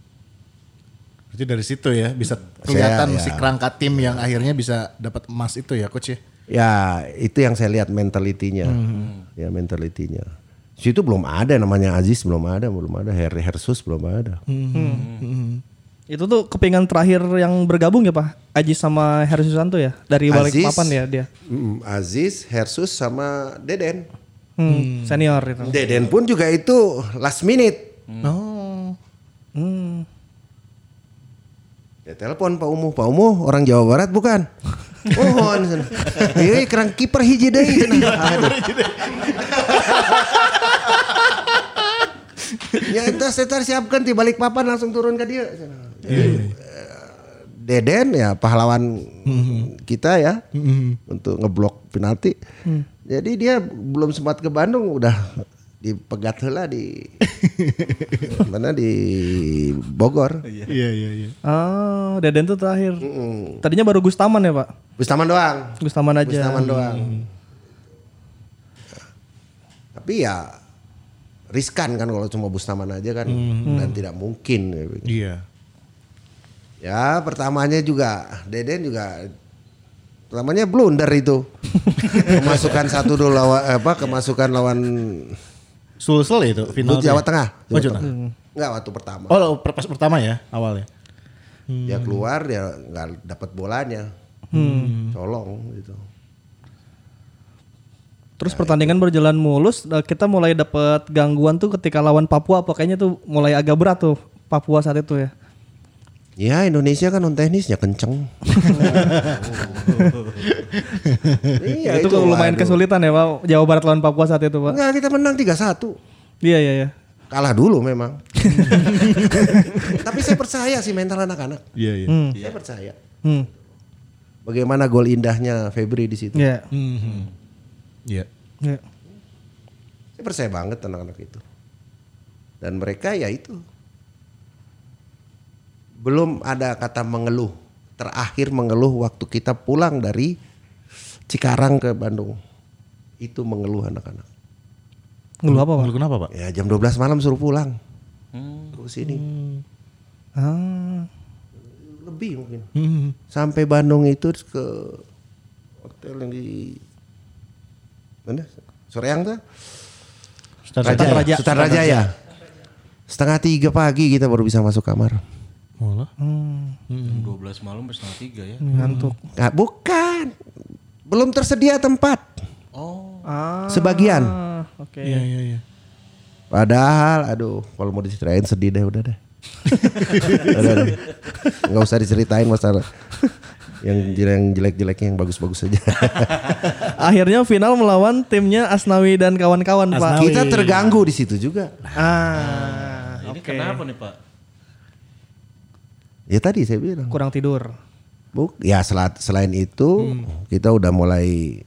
Berarti dari situ ya bisa kelihatan ya. si kerangka tim yang akhirnya bisa dapat emas itu ya coach ya. Ya itu yang saya lihat mentalitinya, ya mentalitinya. Situ belum ada namanya Aziz belum ada, belum ada Her Hersus belum ada. Itu tuh kepingan terakhir yang bergabung ya Pak? Aji sama Heru Susanto ya? Dari balik Aziz. papan ya dia? Mm, Aziz, Hersus sama Deden. Hmm, Senior itu. Deden pun juga itu last minute. Oh. Hmm. Ya telepon Pak Umuh, Pak Umuh orang Jawa Barat bukan? Oh, iya kerang kiper hiji deui cenah. Aduh. ya itu setar siapkan di balik papan langsung turun ke dia. Cenah. Eh, Deden ya pahlawan kita ya untuk ngeblok penalti. Jadi dia belum sempat ke Bandung udah dipegat heula di mana di Bogor. Iya iya iya. Oh, Deden tuh terakhir. Mm. Tadinya baru Gustaman ya Pak? Bustaman doang. Gustaman aja. Bustaman doang. Tapi ya riskan kan kalau cuma Bustaman aja kan dan tidak mungkin. Iya. Ya pertamanya juga Deden juga pertamanya blunder itu. kemasukan satu dulu lawan apa kemasukan lawan Sulsel itu final. Jawa Tengah. Oh, Jawa Jawa Tengah. Enggak waktu pertama. Oh, pas pertama ya awalnya. Dia keluar dia nggak dapat bolanya. Colong gitu. Terus pertandingan berjalan mulus, eh, kita mulai dapat gangguan tuh ketika lawan Papua, pokoknya tuh mulai agak berat tuh Papua saat itu ya. Ya Indonesia kan non teknisnya kenceng. iya, itu, lumayan waduh. kesulitan ya Pak, Jawa Barat lawan Papua saat itu Pak. Enggak, kita menang 3-1. Iya iya iya. Kalah dulu memang. Tapi saya percaya sih mental anak-anak. Iya iya. Saya percaya. Hmm. Bagaimana gol indahnya Febri di situ. Iya. Iya. Iya. Saya percaya banget anak-anak itu. Dan mereka ya itu. Belum ada kata mengeluh. Terakhir mengeluh waktu kita pulang dari Cikarang ke Bandung. Itu mengeluh anak-anak. Ngeluh apa Pak? Lalu kenapa, Pak? Ya jam 12 malam suruh pulang. Ke sini. Ah. Lebih mungkin. Hmm. Sampai Bandung itu ke hotel yang di mana? Soreang tuh? Sutar Raja, Sutarajaya. ya. Setengah tiga pagi kita baru bisa masuk kamar. Malah. Jam 12 malam sampai setengah tiga ya. Ngantuk. Nah, bukan. Belum tersedia tempat. Oh. Ah. Sebagian. Oke. Iya iya iya. Padahal aduh kalau mau diceritain sedih deh udah deh. udah deh. Nggak usah diceritain masalah. Yang yang jelek-jeleknya yang bagus-bagus saja. Akhirnya final melawan timnya Asnawi dan kawan-kawan Pak. Kita terganggu di situ juga. Ah. Ini Oke. kenapa nih Pak? Ya tadi saya bilang. Kurang tidur. Buk, ya sel- selain itu kita udah mulai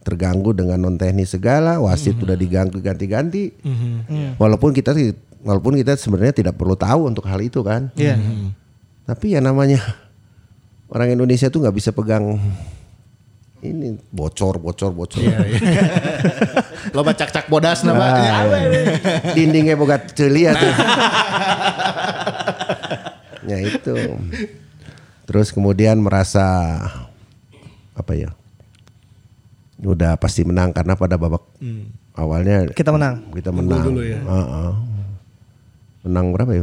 terganggu dengan non teknis segala, wasit udah diganggu ganti-ganti. Walaupun kita walaupun kita sebenarnya tidak perlu tahu untuk hal itu kan. Iya. Tapi ya namanya orang Indonesia tuh nggak bisa pegang ini bocor bocor bocor. Lo cak-cak bodas nama. Ah, Dindingnya boga celia tuh. ya itu. Terus kemudian merasa apa ya? Udah pasti menang karena pada babak awalnya Kita menang. kita menang. Heeh. Menang berapa ya?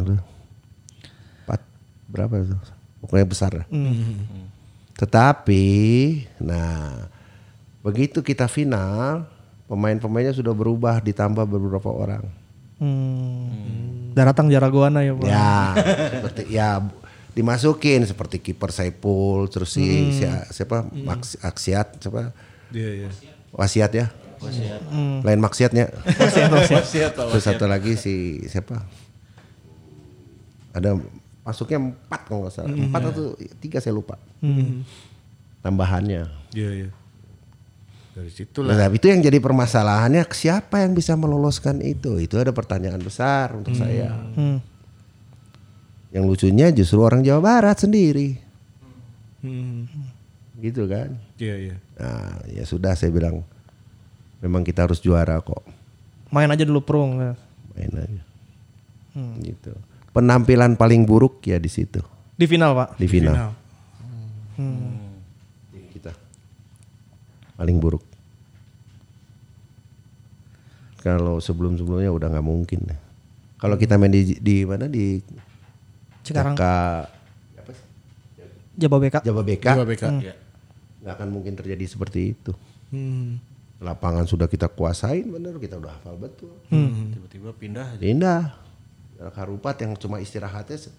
Empat berapa itu? Pokoknya besar. lah. Tetapi, nah begitu kita final, pemain-pemainnya sudah berubah ditambah beberapa orang. Hmm. Daratang Jaragoana ya Pak. Ya, seperti ya dimasukin seperti kiper Saipul, terus si, si- siapa Maks- Aksiat, siapa Iya iya. Wasiat ya. Lain maksiatnya. Terus satu lagi si siapa? Ada masuknya empat kalau nggak salah. Empat atau tiga saya lupa. Tambahannya. Iya iya. Dari situ Nah, itu yang jadi permasalahannya siapa yang bisa meloloskan itu? Itu ada pertanyaan besar untuk saya. Hmm. Yang lucunya justru orang Jawa Barat sendiri. Gitu kan. Iya iya. Nah, ya sudah saya bilang memang kita harus juara kok. Main aja dulu prung. ya. Main aja. Gitu. Penampilan paling buruk ya di situ, Di final Pak. di final. Final. Kita. Paling buruk. Kalau sebelum-sebelumnya udah nggak mungkin. Kalau kita main di di mana di Cikarang. TK apa sih? Jababeka. Jababeka. Jababeka. Iya. nggak akan mungkin terjadi seperti itu. Hmm. Lapangan sudah kita kuasain bener, kita udah hafal betul. Tiba-tiba pindah aja. Indah. Karupat yang cuma istirahatnya se-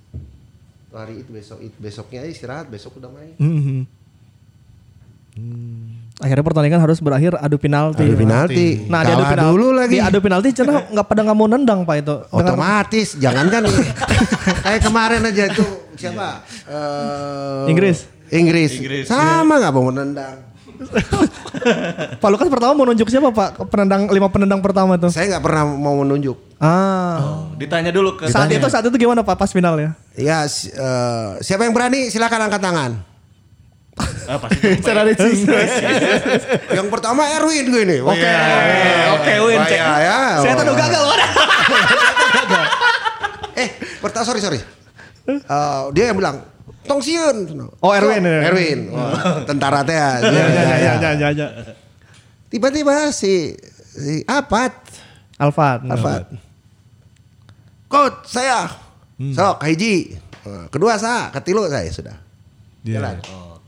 hari itu besok itu besoknya aja istirahat, besok udah main. Mhm. Akhirnya pertandingan harus berakhir adu penalti. Adu penalti. Nah, di adu penalti dulu lagi. Di adu penalti cenah nggak pada nggak mau nendang Pak itu. Dengan- Otomatis, jangan kan kayak kemarin aja itu siapa? Eh, Inggris. Inggris. Sama nggak mau menendang. Pak Lukas pertama mau nunjuk siapa Pak? Penendang lima penendang pertama tuh. Saya nggak pernah mau menunjuk. Ah. Ditanya dulu ke Saat itu saat itu gimana Pak pas final ya? Ya si- eh, siapa yang berani silakan angkat tangan. Ah, pasti Secara decis. yang pertama Erwin gue ini. Oke, oke, Win. Cek. ya, ya. Saya tuh udah gagal. Eh, pertama sorry sorry. Eh, dia yang bilang tong siun. Oh, Erwin, ya. Erwin. Wah, tentara teh. ya. Ya, ya, ya, ya, ya, ya. Tiba-tiba si si Apat, Alfat. Apat. Coach saya. Sok hiji. Eh, Kedua saya, ketilu saya sudah. Jalan.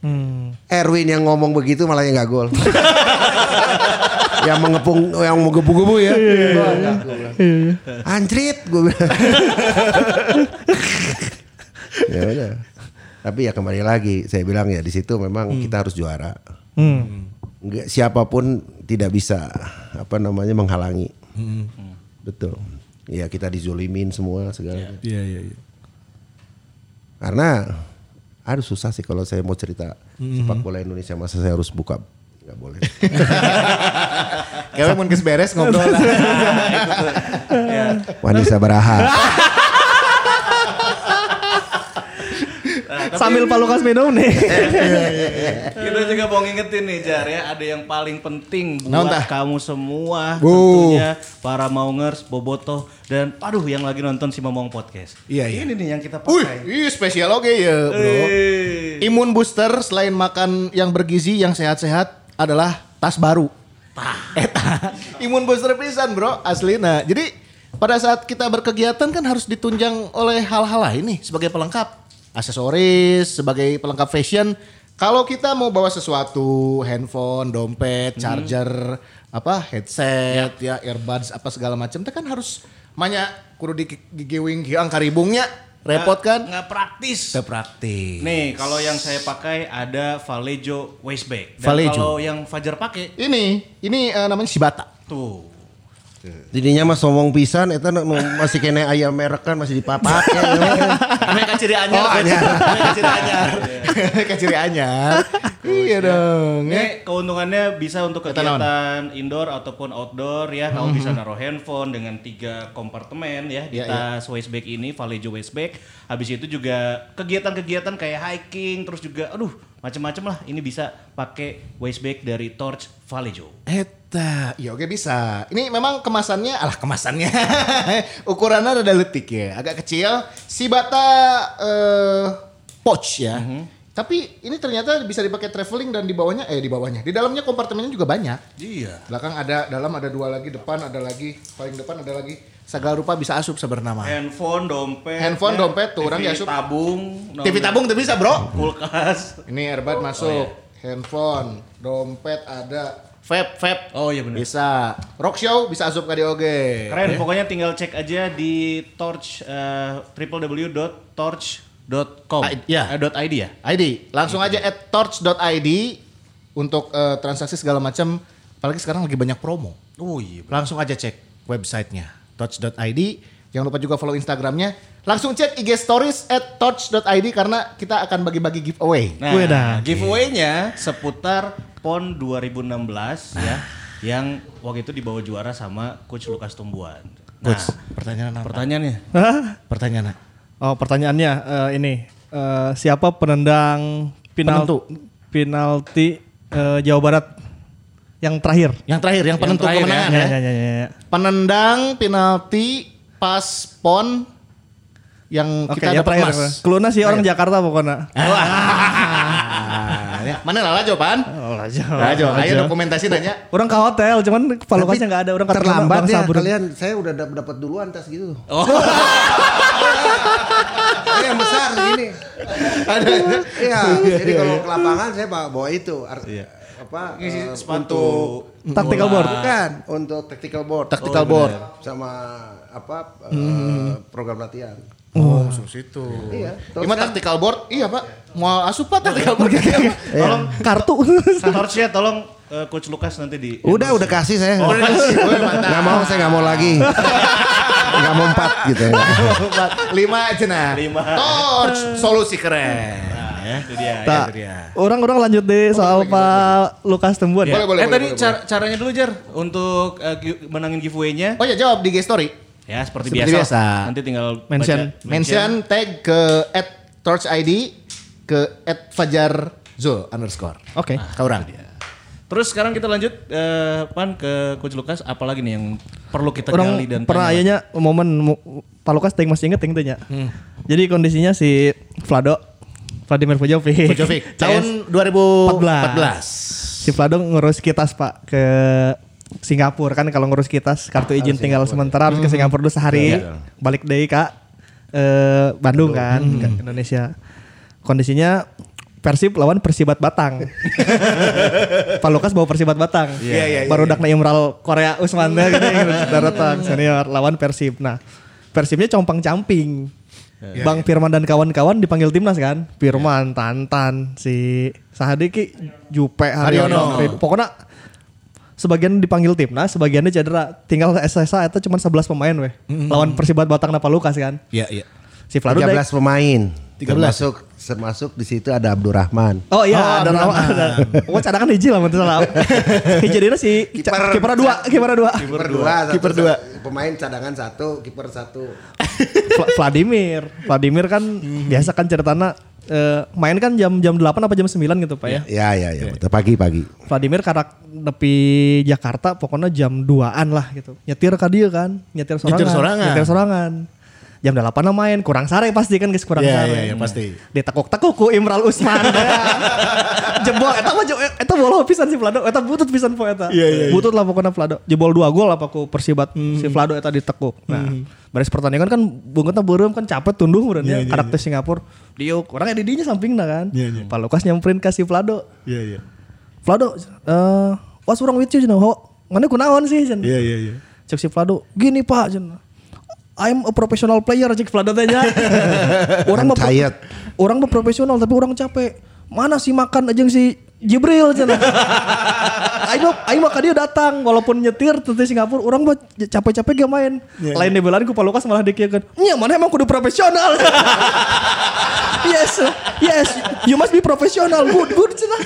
Hmm. Erwin yang ngomong begitu malah yang gak gol. yang mengepung, yang menggebu-gebu ya. Wah, enggak, gua bilang. Anjrit gue bilang. ya udah. Tapi ya kembali lagi, saya bilang ya di situ memang kita harus juara. Hmm. Enggak siapa pun tidak bisa apa namanya menghalangi. Betul. Ya kita dizolimin semua segala. Iya, iya, iya. Karena aduh susah sih kalau saya mau cerita sepak bola Indonesia masa saya harus buka nggak boleh. Kayak mau beres ngobrol lah. Wanita Baraha. Sambil Pak Lukas minum nih. Kita juga mau ngingetin nih Jar ya, ada yang paling penting Naon buat tah? kamu semua Bu. tentunya para maungers, bobotoh dan aduh yang lagi nonton si Momong Podcast. Iya, iya. Ini nih yang kita Wih, pakai. ih spesial oke ya, Bro. Eh. Imun booster selain makan yang bergizi yang sehat-sehat adalah tas baru. Eta. Imun booster pisan, Bro, aslina. Jadi pada saat kita berkegiatan kan harus ditunjang oleh hal-hal lain nih sebagai pelengkap. Aksesoris, sebagai pelengkap fashion. Kalau kita mau bawa sesuatu, handphone, dompet, charger, apa, headset, ya, earbuds, apa segala macam, itu kan harus banyak kudu digiwing ang karibungnya, repot kan? Nggak praktis. Sepraktis. Nih, kalau yang saya pakai ada Valejo waist bag. Dan Valejo. kalau yang Fajar pakai Ini, ini eh, namanya Shibata. tuh. Jadinya mah somong pisan eta masih kena ayam merek kan masih dipapak ya. Mereka ciri anyar. Oh, anyar. Mereka ciri anyar. Ciri anyar. iya dong. ya. Ini keuntungannya bisa untuk kegiatan indoor ataupun outdoor ya. Kamu bisa naruh handphone dengan tiga kompartemen ya di Iya, tas waist bag ini, Valejo waist bag. Habis itu juga kegiatan-kegiatan kayak hiking, terus juga aduh macam-macam lah. Ini bisa pakai waist bag dari Torch Valejo. Eta, ya oke bisa. Ini memang kemasannya, alah kemasannya, ukurannya rada letik ya, agak kecil. Shibata eh, pouch ya. Tapi ini ternyata bisa dipakai traveling dan di bawahnya, eh di bawahnya, di dalamnya kompartemennya juga banyak. Iya. Belakang ada, dalam ada dua lagi, depan ada lagi, paling depan ada lagi. Segala rupa bisa asup sebenarnya. Handphone, dompet. Handphone, ya. dompet, tuh, orang TV diasup. tabung. TV tabung tuh bisa bro. Kulkas. Ini earbud masuk, handphone, dompet ada, vape, vape. Oh iya benar. Bisa. Rock show bisa asup ke DOG. Keren, pokoknya tinggal cek aja di torch uh, www.torch.com. Ah, iya. Eh, dot .id ya. ID, langsung aja at torch.id untuk eh, transaksi segala macam. Apalagi sekarang lagi banyak promo. Oh iya. Langsung aja cek websitenya torch.id. Jangan lupa juga follow Instagramnya. Langsung cek IG stories at torch.id karena kita akan bagi-bagi giveaway. Nah, giveaway-nya seputar PON 2016 ya. Yang waktu itu dibawa juara sama Coach Lukas Tumbuhan. Nah, Coach, pertanyaan apa? pertanyaannya. Hah? Pertanyaan. Oh pertanyaannya eh, ini Eh, siapa penendang penalti penalti eh, Jawa Barat yang terakhir? Yang terakhir, yang penentu terakhir ya. kemenangan Ya, ya. ya, ya, ya, ya. Penendang penalti pas pon yang Oke, kita yang dapat terakhir. emas. Keluna sih orang Jakarta pokoknya. Ah, ya. Mana lah jawaban? Oh, aja. Ayo, ayo dokumentasi nanya. Orang ke hotel, cuman Pak Lukasnya nggak ada. Orang ke terlambat ya kalian saya udah dap- dapat duluan tas gitu. Saya yang besar. Ada. Iya, jadi kalau ke lapangan saya bawa itu. Ar- Apa? Ngisi eh, sepatu. untuk- Tactical board. Bukan, untuk tactical board. Tactical board. Sama apa? eh, program latihan. Oh, sus itu. Iya. Gimana tactical board? Iya, Pak. Mau asup Pak tactical board. Tolong Kartu. Torchnya tolong eh, Coach Lukas nanti di Udah, udah kasih saya. Oh, udah kasih. Oh. Nggak mau, saya nggak mau lagi. Nggak mau empat gitu ya. Empat, lima aja nah. Lima. Torch, solusi keren. Ya, itu dia. Tak. itu dia. Orang-orang lanjut deh soal Pak Lukas Tembuan. Boleh, boleh, eh boleh, tadi boleh, car- caranya dulu Jar untuk eh, gi- menangin giveaway-nya. Oh ya jawab di G story. Ya seperti, Seperti biasa. biasa. Nanti tinggal Mention. baca- Mention tag ke at Torch ID ke at Fajar Zul underscore. Oke. Kau orang. Terus sekarang kita lanjut eh, pan ke Coach Lukas apalagi nih yang perlu kita Orang gali dan pernah ayahnya momen mo- Pak Lukas ting masih inget ting tanya. Jadi kondisinya si Vlado Vladimir Pujovic. Pujovic. Tahun 2014. si Vlado ngurus kitas Pak ke Singapura kan kalau ngurus kitas kartu izin tinggal sementara harus ke Singapura dulu sehari balik deh kak eh, Bandung kan ke Indonesia kondisinya Persib lawan Persibat Batang. Pak Lukas bawa Persibat Batang. Iya, iya, Baru iya. dak na Imral Korea Usman teh gitu datang senior lawan Persib. Nah, Persibnya compang camping. Bang Firman dan kawan-kawan dipanggil timnas kan? Firman, Tantan, si Sahadiki, Jupe, Haryono. Haryono. Pokoknya sebagian dipanggil timnas, sebagiannya cedera. Tinggal SSA itu cuma 11 pemain weh. Lawan Persibat Batang Pak Lukas kan. Iya, iya. Si Vlado 13 daek- pemain. 13. Termasuk termasuk di situ ada Abdurrahman. Oh iya, Oh, ada nama Abdurrahman. ada. Oh, cadangan hiji lah menurut salah. Hiji dina si Kiper. kiper dua, kiper dua. Kiper dua, Kiper dua. Pemain cadangan satu, kiper satu. Vla- Vladimir. Vladimir kan biasa kan ceritanya eh, main kan jam jam 8 apa jam 9 gitu Pak ya. Ya, ya, ya. betul. Pagi-pagi. Vladimir karak nepi Jakarta pokoknya jam 2-an lah gitu. Nyetir ka dia kan, nyetir sorangan. Nyetir sorangan. Nyetir sorangan. Jam 8 lah main, kurang sare pasti kan guys kurang Iya, sare. iya, iya, pasti. Ditekuk-tekuk ku Imral Usman. Jebol eta mah eta bola pisan si Vlado, eta butut pisan po eta. Iya, iya, iya. Butut lah pokoknya Vlado. Jebol dua gol apa ku Persibat si Vlado eta ditekuk. Nah, baris pertandingan kan bungetna beureum kan capek tunduh Iya, urangnya karakter Singapura. Diuk, orangnya di dinya sampingna kan. Iya, iya. Pak Lukas nyamperin ka si Vlado. Iya, iya. Vlado, eh what's wrong with you? Cenah? Ho, mana kunaon sih? Iya, iya, iya. Cek si Vlado, gini pak, cenah. I'm a professional player, cek Vlado tanya. orang mah tired. orang mah profesional tapi orang capek. Mana sih makan aja si Jibril cenah. Aing mah aing mah dia datang walaupun nyetir tentang Singapura orang mah capek-capek gak main. Lain dibelaan ku Pak Lukas malah dikira Nya mana emang kudu profesional. yes, yes, you must be professional. Good, good cenah.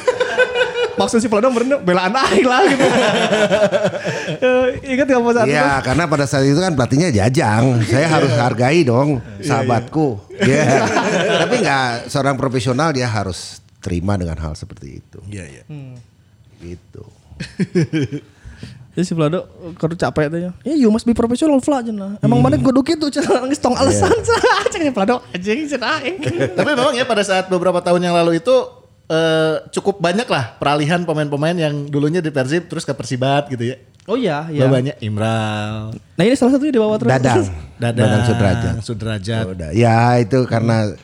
Maksud si Vlado bener belaan aing lah gitu. Eh, Ingat gak pas? Iya, karena pada saat itu kan pelatihnya Jajang. Saya harus hargai dong sahabatku. Iya. Tapi nggak seorang profesional dia harus terima dengan hal seperti itu. Iya, iya. Gitu. Jadi si Vlado kudu capek teh. Ya you must be professional Vla cenah. Emang mana kudu kitu cenah geus tong alasan cenah. Cek si Vlado anjing cenah aing. Tapi memang ya pada saat beberapa tahun yang lalu itu eh, cukup banyak lah peralihan pemain-pemain yang dulunya di Persib terus ke Persibat gitu ya. Oh iya, iya. Banyak Imral, Nah ini salah satunya di bawah terus. Dadang. Dadang, Dadang Sudrajat. Sudrajat. Udah. Ya itu karena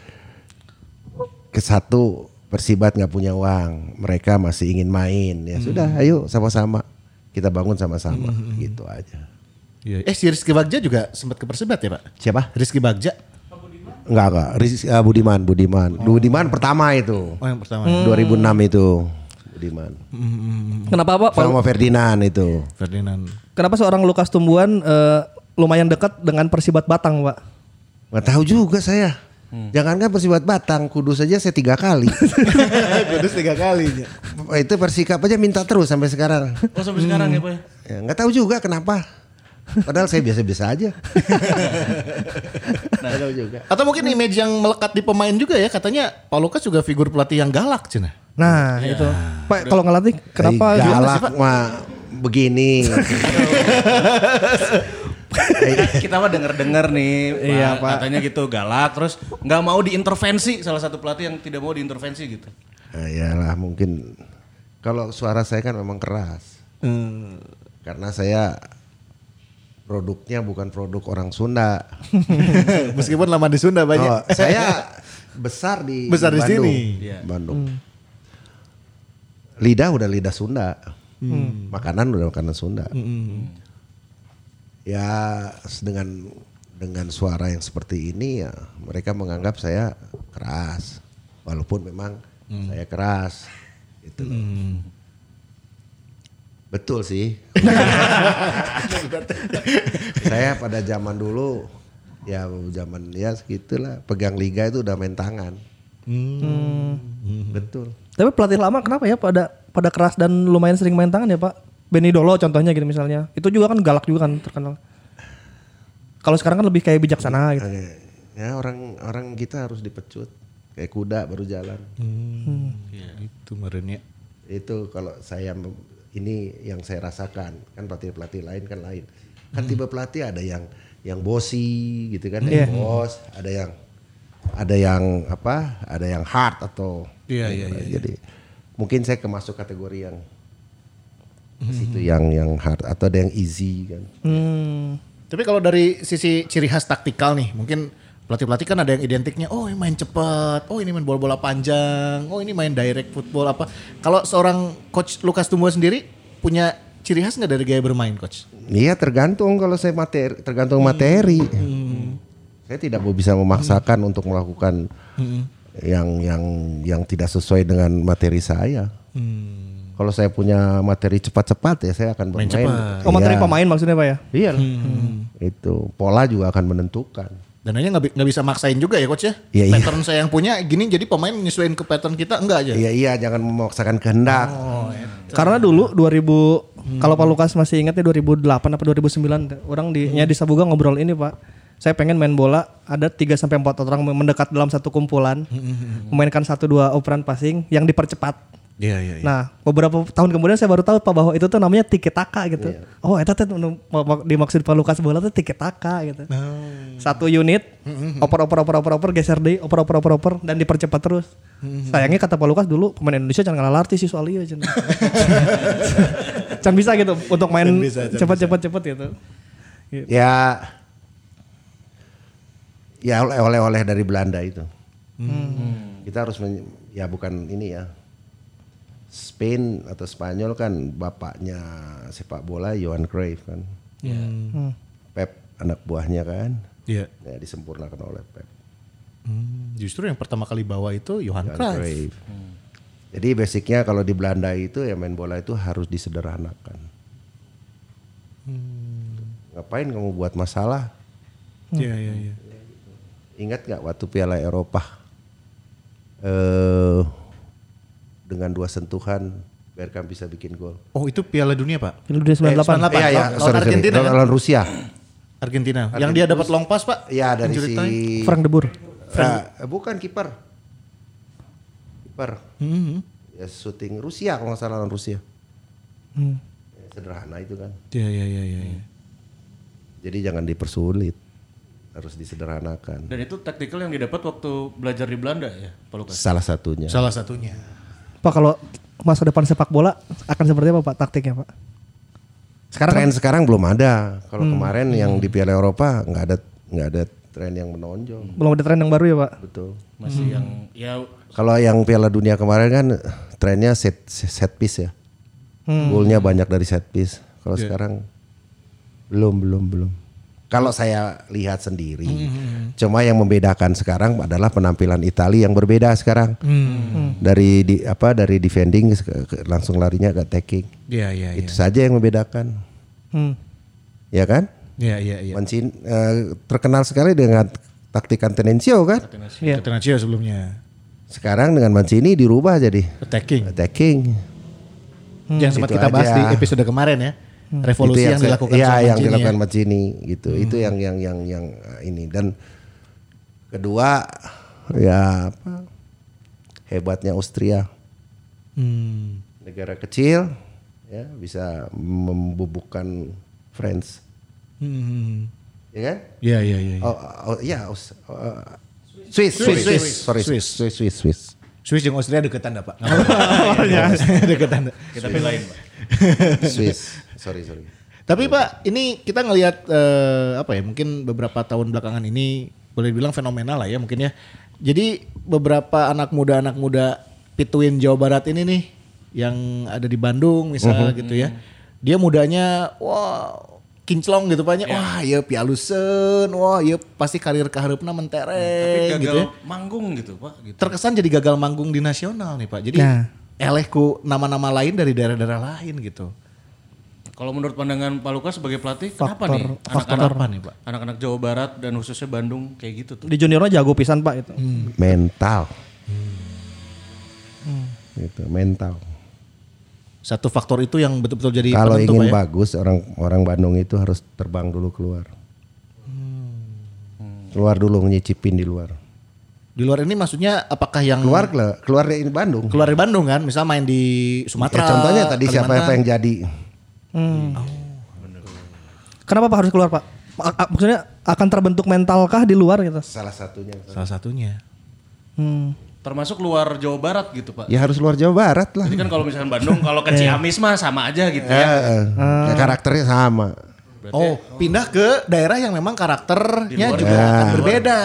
ke satu Persibat nggak punya uang, mereka masih ingin main. Ya sudah, ayo sama-sama kita bangun sama-sama, gitu aja. Iya. Eh si Rizky Bagja juga sempat ke Persibat ya Pak? Siapa? Rizky Bagja. Enggak enggak, Riz- eh, Budiman, Budiman, Budiman pertama itu, Oh yang pertama. 2006 itu, Budiman. Kenapa Pak? Sama Ferdinand itu. Ferdinand. Kenapa seorang Lukas Tumbuhan eh, lumayan dekat dengan Persibat Batang, Pak? Nggak tahu juga saya. Jangankan Persibat Batang, Kudus saja saya tiga kali. Kudus tiga kalinya. itu Persikap aja minta terus sampai sekarang. Oh sampai sekarang ya Pak ya? Ya, nggak tahu juga kenapa. Padahal saya biasa-biasa aja. Nggak tahu juga. Atau mungkin image yang melekat di pemain juga ya katanya Pak Lukas juga figur pelatih yang galak cina. Nah, itu. Pak kalau ngelatih kenapa Ay, galak mah begini. kita, kita mah denger-denger nih Pak, Iya, Pak. katanya gitu galak terus nggak mau diintervensi salah satu pelatih yang tidak mau diintervensi gitu. Nah, iyalah mungkin kalau suara saya kan memang keras. Karena saya produknya bukan produk orang Sunda. Meskipun lama di Sunda banyak. Oh, saya besar di Besar di Bandung. sini. Iya. Bandung. Lidah udah lidah Sunda. Makanan udah makanan Sunda. Ya dengan dengan suara yang seperti ini ya mereka menganggap saya keras. Walaupun memang saya keras. Gitu loh. Betul sih. saya pada zaman dulu ya zaman ya segitulah pegang liga itu udah main tangan. Betul. Tapi pelatih lama kenapa ya pada pada keras dan lumayan sering main tangan ya Pak? Benny Dolo contohnya gitu misalnya. Itu juga kan galak juga kan terkenal. Kalau sekarang kan lebih kayak bijaksana gitu. Ya orang orang kita harus dipecut kayak kuda baru jalan. Itu meren ya. Itu kalau saya ini yang saya rasakan kan pelatih pelatih lain kan lain. Kan tipe pelatih ada yang yang bosi gitu kan, Iya. yang bos, ada yang ada yang apa, ada yang hard atau Iya, iya, iya, Jadi mungkin saya kemasuk kategori yang ke situ yang yang hard atau ada yang easy kan. Hmm. Tapi kalau dari sisi ciri khas taktikal nih, mungkin pelatih-pelatih kan ada yang identiknya, oh ini main cepat, oh ini main bola-bola panjang, oh ini main direct football apa. Kalau seorang coach Lukas Tumbuh sendiri punya ciri khas nggak dari gaya bermain coach? Iya tergantung kalau saya materi tergantung materi. Saya tidak mau bisa memaksakan untuk melakukan yang yang yang tidak sesuai dengan materi saya. Kalau saya punya materi cepat-cepat ya saya akan bermain. cepat. Oh materi Iya. pemain maksudnya Pak ya? Iya. lah. Itu pola juga akan menentukan. Dan aja nggak bi- nggak bisa maksain juga ya coach ya. Iya, iya. pattern saya yang punya gini jadi pemain menyesuaikan ke pattern kita enggak aja. Iya iya jangan memaksakan kehendak. Karena dulu 2000 kalau Pak Lukas masih ingat ya 2008 apa 2009 orang di nya di Sabuga ngobrol ini Pak. Saya pengen main bola ada 3 sampai 4 orang mendekat dalam satu kumpulan. Memainkan satu dua operan passing yang dipercepat. Iya iya. iya. Nah, beberapa tahun kemudian saya baru tahu Pak bahwa itu tuh namanya tiki taka gitu. Oh, itu tuh dimaksud Pak Lukas bola tuh tiki taka gitu. Satu unit, oper oper oper oper oper geser deh, oper oper oper oper dan dipercepat terus. Sayangnya kata Pak Lukas dulu pemain Indonesia jangan ngalah artis sih soal iya Cen. Can bisa gitu untuk main can cepat cepat cepat gitu. Ya ya oleh-oleh dari Belanda itu. Kita harus men- ya bukan ini ya. Spain atau Spanyol kan bapaknya sepak bola Johan Cruyff kan. Hmm. Pep anak buahnya kan. Iya. Ya disempurnakan oleh Pep. Hmm, justru yang pertama kali bawa itu Johan Johan Cruyff. Cruyff. Jadi basicnya kalau di Belanda itu ya main bola itu harus disederhanakan. Ngapain kamu buat masalah? Iya iya iya. Ingat nggak waktu Piala Eropa eh dengan dua sentuhan Bergkamp bisa bikin gol. Oh itu Piala Dunia pak? Piala Dunia 98. 98. Iya ya, Lawan sorry, sorry. Argentina kan? Lawan Rusia. Argentina. Yang dia dapat long pass pak? Iya dari si. Frank de Boer. Ah, bukan kiper. Kiper. Mhm. Ya syuting Rusia kalau nggak salah lawan Rusia. Hmm. Ya, sederhana itu kan. Iya iya iya iya. iya. Jadi jangan dipersulit. Harus disederhanakan. Dan itu taktikal yang didapat waktu belajar di Belanda ya, Pak Lukas? Salah satunya. Salah satunya. Pak kalau masa depan sepak bola akan seperti apa Pak taktiknya Pak? Sekarang kan tren sekarang belum ada. Kalau kemarin yang di Piala Eropa nggak ada nggak ada tren yang menonjol. belum ada tren yang baru ya Pak? Betul. Masih yang ya Kalau yang Piala Dunia kemarin kan trennya set set piece ya. Golnya banyak dari set piece. Kalau sekarang belum belum belum. Kalau saya lihat sendiri, cuma yang membedakan sekarang adalah penampilan Italia yang berbeda sekarang. Dari di apa dari defending ke- ke- langsung larinya ke attacking. Iya iya. Itu saja yang membedakan. Hmm. Ya kan? Iya iya iya. Mancini eh, terkenal sekali dengan taktikan Tenencio kan. Iya. Catenaccio sebelumnya. Sekarang dengan Mancini dirubah jadi Attacking. attacking. Yang sempat Itu kita bahas aja. di episode kemarin ya. Revolusi yang, saya- dilakukan ya, sama yang Mancini dilakukan ya. Mancini gitu. Itu yang yang yang yang uh, ini dan kedua ya apa hebatnya Austria. Hmm. Negara kecil ya bisa membubukkan France. Hmm. Ya kan? Iya iya iya. iya. Oh, oh iya, Aus- uh, Swiss, Swiss, Swiss, Swiss. sorry, Swiss. Swiss, Swiss, Swiss. Swiss yang Austria deketan dah pak. deketan. kita belain, Pak. Swiss. Sorry, sorry. Tapi Pak, ini kita ngelihat eh, apa ya? Mungkin beberapa tahun belakangan ini boleh dibilang fenomenal lah ya mungkin ya. Jadi beberapa anak muda anak muda pituin Jawa Barat ini nih yang ada di Bandung misalnya gitu ya. Dia mudanya wah kinclong gitu Pak nya. Wah, ya pialusen, wah ya pasti karir kaharupna Tapi mentereng gagal gitu ya. manggung gitu pak. Gitu. Terkesan jadi gagal manggung di nasional nih Pak. Jadi Nah. elehku nama-nama lain dari daerah-daerah lain gitu. Kalau menurut pandangan Pak Lukas sebagai pelatih, kenapa Faktor- nih faktor anak-anak apa nih, Pak? Anak-anak Jawa Barat dan khususnya Bandung kayak gitu tuh. Di juniornya jago pisan pak itu. Mental. Gitu, mental. Satu faktor itu yang betul-betul jadi Kalau penentu, ingin Pak ya. bagus orang orang Bandung itu harus terbang dulu keluar. Keluar dulu nyicipin di luar. Di luar ini maksudnya apakah yang Keluar ke- keluar dari Bandung. keluar dari Bandung kan? Misal main di Sumatera. Ya, contohnya tadi siapa Kalimantan. apa yang jadi? Kenapa pak harus keluar pak? Maksudnya akan terbentuk mentalkah di luar gitu? Salah satunya. Salah satunya. Hmm. Termasuk luar Jawa Barat gitu pak. Ya harus luar Jawa Barat lah. Jadi kan kalau misalkan Bandung, kalau ke Ciamis mah sama aja gitu Eh, ya. eh, ya karakternya sama. Oh, pindah ke daerah yang memang karakternya luar juga ya. akan berbeda.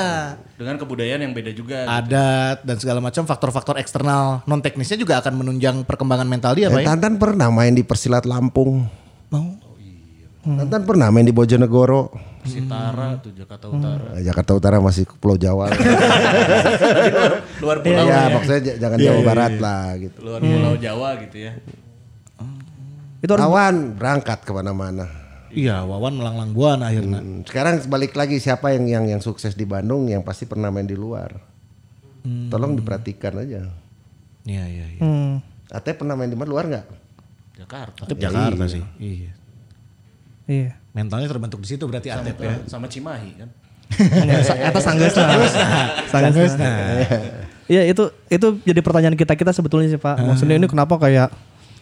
Dengan kebudayaan yang beda juga. Adat dan segala macam faktor-faktor eksternal non teknisnya juga akan menunjang perkembangan mental dia, Pak Eh, ya. Tantan pernah main di Persilat Lampung. Mau. Tantan pernah main di Bojonegoro. Sitara tuh Jakarta Utara. Eh, Jakarta Utara masih Pulau Jawa. Luar pulau ya, ya. maksudnya jangan Jawa Barat lah gitu. Luar pulau Jawa gitu ya. Itu harus Kawan berangkat ke mana-mana. Iya, Wawan melanglang buana akhirnya. Hmm, Sekarang balik lagi siapa yang yang yang sukses di Bandung yang pasti pernah main di luar. Tolong diperhatikan aja. Iya, iya, iya. Hmm. Ate pernah main di mana luar nggak? Jakarta. Tetap Jakarta sih. Iya. Iya. Mentalnya terbentuk di situ berarti atlet ya. Sama Cimahi kan. Atas sanggeus lah. Sanggeus lah. Iya itu itu jadi pertanyaan kita kita sebetulnya sih Pak. Maksudnya ini kenapa kayak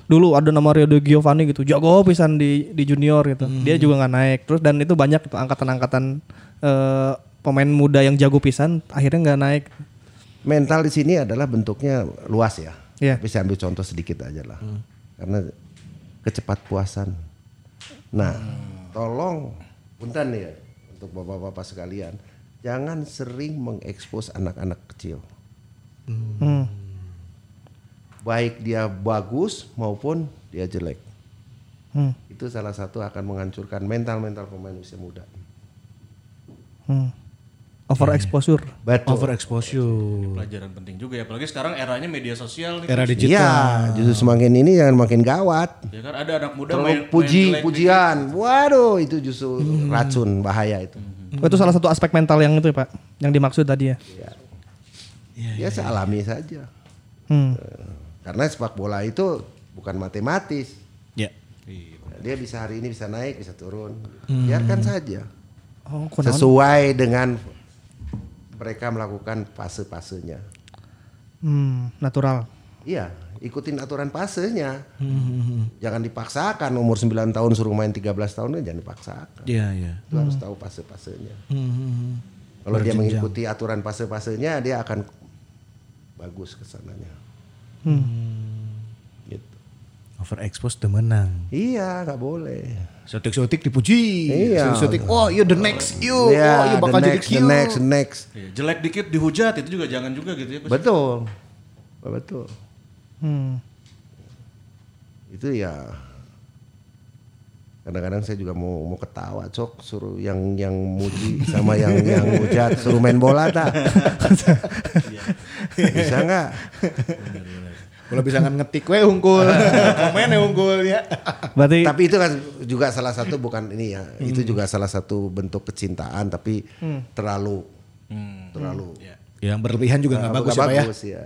dulu ada nama Rio De Giovanni gitu jago pisan di di junior gitu. Dia juga nggak naik. Terus dan itu banyak gitu angkatan-angkatan eh, pemain muda yang jago pisan akhirnya nggak naik. Mental di sini adalah bentuknya luas ya. Iya. Bisa ambil contoh sedikit aja lah. Karena kecepat puasan. Nah, tolong punten nih ya untuk bapak-bapak sekalian, jangan sering mengekspos anak-anak kecil. Hmm. Baik dia bagus maupun dia jelek. Hmm. Itu salah satu akan menghancurkan mental-mental pemain usia muda. Hmm. Overexposure. Betul. Overexposure. Pelajaran penting juga ya. Apalagi sekarang eranya media sosial nih. Era digital. Iya, justru semakin ini jangan makin gawat. Ya kan ada anak muda Terlalu main, main puji, jelek pujian. Waduh, itu justru racun bahaya itu. Oh, itu salah satu aspek mental yang itu ya Pak, yang dimaksud tadi ya. Ya sealami saja. Hmm. Karena sepak bola itu bukan matematis. Ya. Dia bisa hari ini bisa naik, bisa turun. Biarkan saja. Oh? Sesuai dengan mereka melakukan fase-fasenya. Hmm, natural. Iya, ikutin aturan fasenya. Jangan dipaksakan umur 9 tahun suruh main 13 tahun jangan dipaksakan. Iya, iya. Itu harus tahu fase-fasenya. Kalau dia mengikuti aturan fase-fasenya dia akan bagus ke sananya. Gitu. Overexpose temenang. Iya, nggak boleh. Sotik-sotik dipuji. Iya. Sotik-sotik, oh you the next you. oh you the bakal jadi next, Q. the next, the next. Iya, jelek dikit dihujat itu juga jangan juga gitu ya. Coach. Betul, betul. Hmm. Itu ya. Kadang-kadang saya juga mau mau ketawa, cok suruh yang yang muji sama yang yang hujat suruh main bola tak? Bisa nggak? Kalau bisa ngetik we unggul. Komen ya unggul ya. Berarti Tapi itu kan juga salah satu bukan ini ya. Itu juga salah satu bentuk kecintaan tapi terlalu terlalu Yang berlebihan juga nggak bagus ya Pak ya. bagus ya.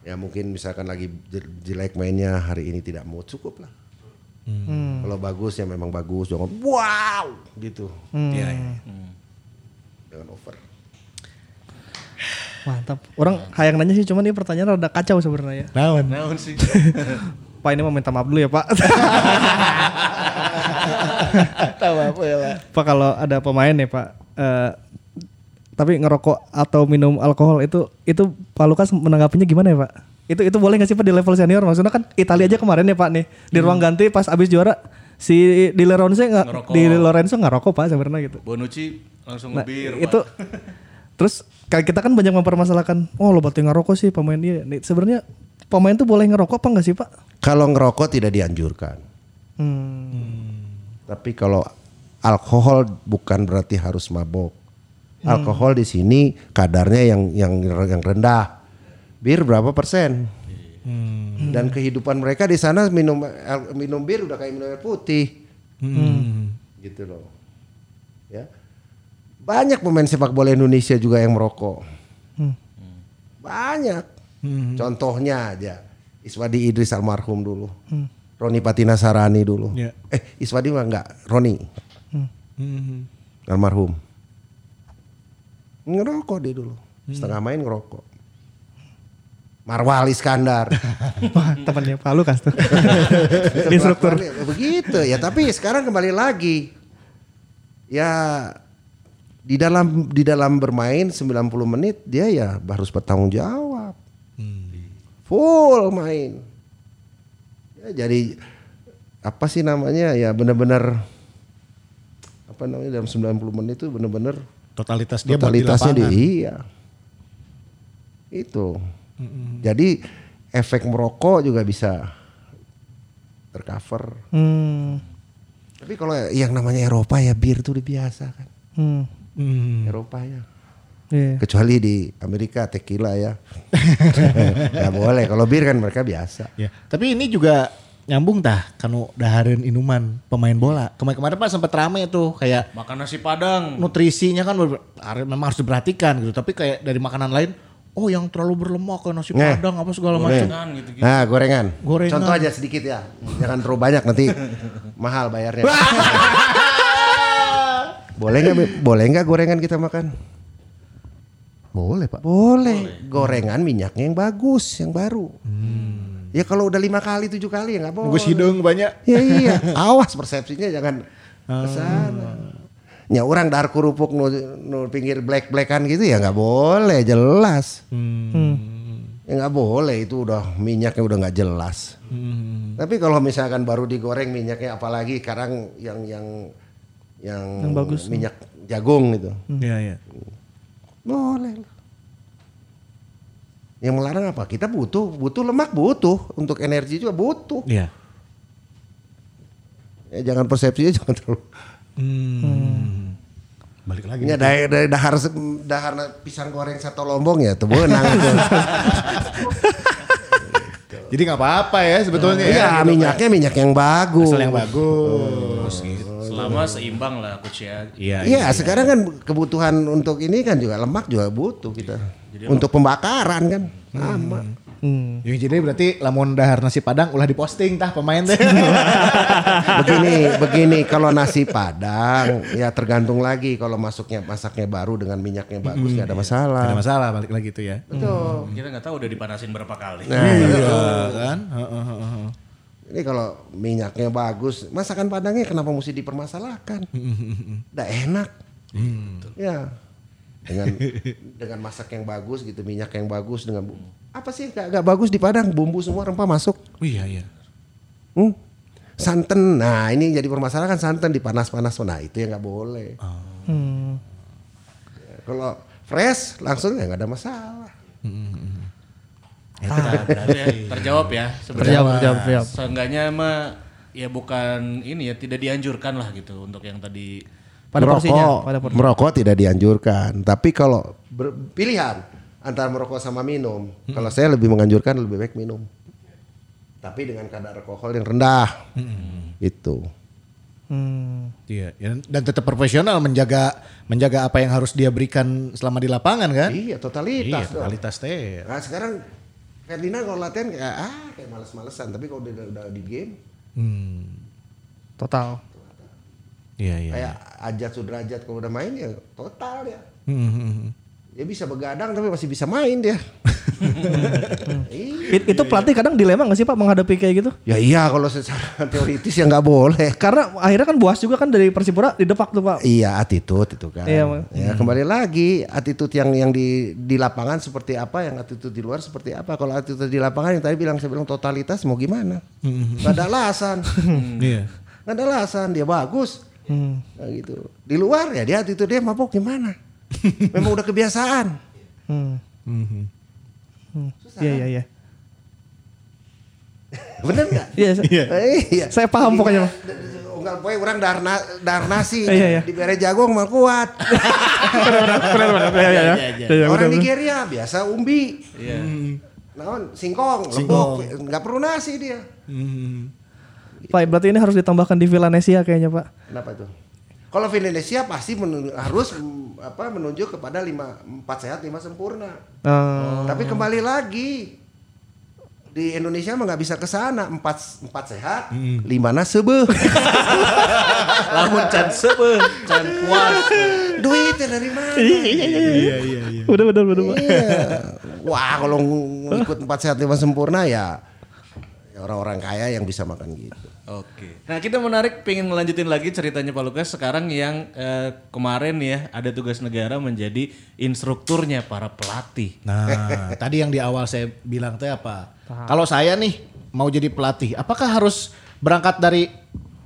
Ya mungkin misalkan lagi je- jelek mainnya hari ini tidak mau cukup lah. Kalau bagus ya memang bagus, jangan wow gitu. Iya, iya. Jangan over. Mantap. Orang hayang nanya sih cuman ini pertanyaan rada kacau sebenarnya. Naon? Naon sih. Pak ini mau minta maaf dulu ya Pak. Tahu apa ya Pak? Pak kalau ada pemain ya Pak, eh, tapi ngerokok atau minum alkohol itu itu Pak Lukas menanggapinya gimana ya Pak? Itu itu boleh nggak sih Pak di level senior? Maksudnya kan Italia aja kemarin ya Pak nih di ruang ganti pas abis juara si di Lorenzo nggak di Lorenzo nggak rokok pak sebenarnya gitu. Bonucci langsung Nah, ngebir. itu terus kayak kita kan banyak mempermasalahkan, oh lo berarti ngerokok sih pemain dia. Sebenarnya pemain tuh boleh ngerokok apa enggak sih pak? Kalau ngerokok tidak dianjurkan. Hmm. Tapi kalau alkohol bukan berarti harus mabok. Alkohol di sini kadarnya yang yang yang rendah. Bir berapa persen? Dan kehidupan mereka di sana minum minum bir udah kayak minum air putih. Gitu loh. Ya. Banyak pemain sepak bola Indonesia juga yang merokok. Banyak. Contohnya aja Iswadi Idris almarhum dulu. Roni Patina Sarani dulu. Ya. Eh Iswadi mah enggak, Roni. Almarhum. Ngerokok dia dulu. Setengah main ngerokok. Marwal Iskandar. Temannya Pak Lukas tuh. Instruktur. Begitu ya, tapi sekarang kembali lagi. Ya di dalam di dalam bermain 90 menit dia ya harus bertanggung jawab. Full main. Ya, jadi apa sih namanya ya benar-benar apa namanya dalam 90 menit itu benar-benar Totalitas dia di totalitasnya di, lapangan. iya. Itu. Jadi efek merokok juga bisa tercover. Hmm. Tapi kalau yang namanya Eropa ya bir itu udah biasa kan. Hmm. Hmm. Eropa ya. Iya. Kecuali di Amerika tequila ya. Gak boleh. Kalau bir kan mereka biasa. Ya. Tapi ini juga nyambung tah kanu dahareun inuman pemain bola. Kemarin-kemarin Pak sempat rame tuh kayak makan nasi padang. nutrisinya kan memang harus diperhatikan gitu. Tapi kayak dari makanan lain, oh yang terlalu berlemak kayak nasi Nah. padang apa segala macam. Kan gitu-gitu. Nah gorengan. Gorengan. Contoh aja sedikit ya. Jangan terlalu banyak nanti mahal bayarnya. boleh nggak? Boleh nggak gorengan kita makan? Boleh Pak. Boleh. Gorengan minyaknya yang bagus, yang baru. Ya kalau udah lima kali, tujuh kali ya nggak boleh. Nunggu hidung banyak. Ya iya, awas persepsinya jangan ke sana. Ya orang dar kerupuk nu, nu pinggir black blackan gitu ya nggak boleh jelas. Ya nggak boleh itu udah minyaknya udah nggak jelas. Tapi kalau misalkan baru digoreng minyaknya apalagi sekarang yang yang yang, Yang bagus. minyak jagung gitu. Iya iya. Boleh. Yang melarang apa? Kita butuh, butuh lemak butuh untuk energi juga butuh. Iya. Ya, jangan persepsinya jangan terlalu. Hmm. Balik lagi. Ya dari, dari dahar dahar pisang goreng satu lombong ya tuh benang itu. Jadi nggak apa-apa ya sebetulnya ya. Iya gitu, minyaknya minyak yang bagus. Asal yang bagus gitu. Selama seimbang lah coach ya. Iya. Iya sekarang kan kebutuhan untuk ini kan juga lemak juga butuh kita. untuk pembakaran kan sama. Hmm. Ya, jadi berarti lamun dahar nasi padang ulah diposting tah pemain teh. begini begini kalau nasi padang ya tergantung lagi kalau masuknya masaknya baru dengan minyaknya bagus nggak ada masalah. Ada masalah balik lagi tuh ya. Betul. Kita nggak tahu udah dipanasin berapa kali. Nah, Iya kan? Heeh, heeh, heeh. Ini kalau minyaknya bagus, masakan padangnya kenapa mesti dipermasalahkan? Udah enak. Ya. Dengan dengan masak yang bagus gitu, minyak yang bagus dengan bu- apa sih gak, gak bagus di padang? Bumbu semua rempah masuk. Oh, iya iya. Hmm. Santan, nah ini jadi permasalahan santan dipanas-panas, nah itu yang nggak boleh. Hmm. Ya, Kalau fresh langsung ya nggak ada masalah. Nah, berarti ya, terjawab ya. sebenarnya. Terjawab, terjawab, terjawab. Seenggaknya mah ya bukan ini ya tidak dianjurkan lah gitu untuk yang tadi Pada merokok, porsinya, pada porsinya. merokok tidak dianjurkan. Tapi kalau ber- pilihan antara merokok sama minum, kalau saya lebih menganjurkan lebih baik minum. Tapi dengan kadar alkohol yang rendah. Itu. Hmm. Iya, ya, dan tetap profesional menjaga menjaga apa yang harus dia berikan selama di lapangan kan? Iya, Iya, totalitas. dong. totalitas teh. Nah, sekarang Ferdinand kalau latihan kayak ah kayak males-malesan, tapi kalau udah, udah di game Hmm. Total. Iya, iya. kayak Ajat Sudrajat kalau udah main ya total dia. Hmm, hmm, hmm. Dia bisa begadang tapi masih bisa main dia. Iya. It- itu pelatih kadang dilema gak sih Pak menghadapi kayak gitu? Ya iya kalau secara teoritis ya nggak boleh. Karena akhirnya kan buas juga kan dari Persipura didepak tuh Pak. Iya attitude itu kan. Iya, ya kembali lagi attitude yang yang di di lapangan seperti apa, yang attitude di luar seperti apa. Kalau attitude di lapangan yang tadi bilang saya bilang totalitas mau gimana? Gak ada alasan. Iya. Nggak ada alasan dia bagus. Hmm. Nah, gitu. Di luar ya dia itu dia mabok gimana? Memang udah kebiasaan. Hmm. Hmm. Iya iya iya. Bener nggak? Iya. Eh, Iya. Saya paham pokoknya, Pak. Enggak poe orang darna dar nasi Iya, iya. di bere jagung mah kuat. Benar benar. Iya iya iya. Iya Orang benar. Nigeria biasa umbi. Iya. Naon singkong, lembok, nggak perlu nasi dia. Pak, berarti ini harus ditambahkan di Villanesia kayaknya, Pak. Kenapa itu? Kalau Indonesia pasti men- harus apa menunjuk kepada lima empat sehat lima sempurna. Eh, Tapi kembali lagi di Indonesia mah nggak bisa ke sana empat empat sehat lima na sebeuh. Lamun can sebe, can puas. Duitnya dari mana? Iya iya iya. Udah benar benar, Pak. Iya. Wah kalau ikut empat sehat lima sempurna ya ya orang-orang kaya yang bisa makan gitu. Oke. Nah kita menarik pengen ngelanjutin lagi ceritanya Pak Lukas sekarang yang eh, kemarin ya ada tugas negara menjadi instrukturnya para pelatih. Nah, tadi yang di awal saya bilang teh apa? Kalau saya nih mau jadi pelatih, apakah harus berangkat dari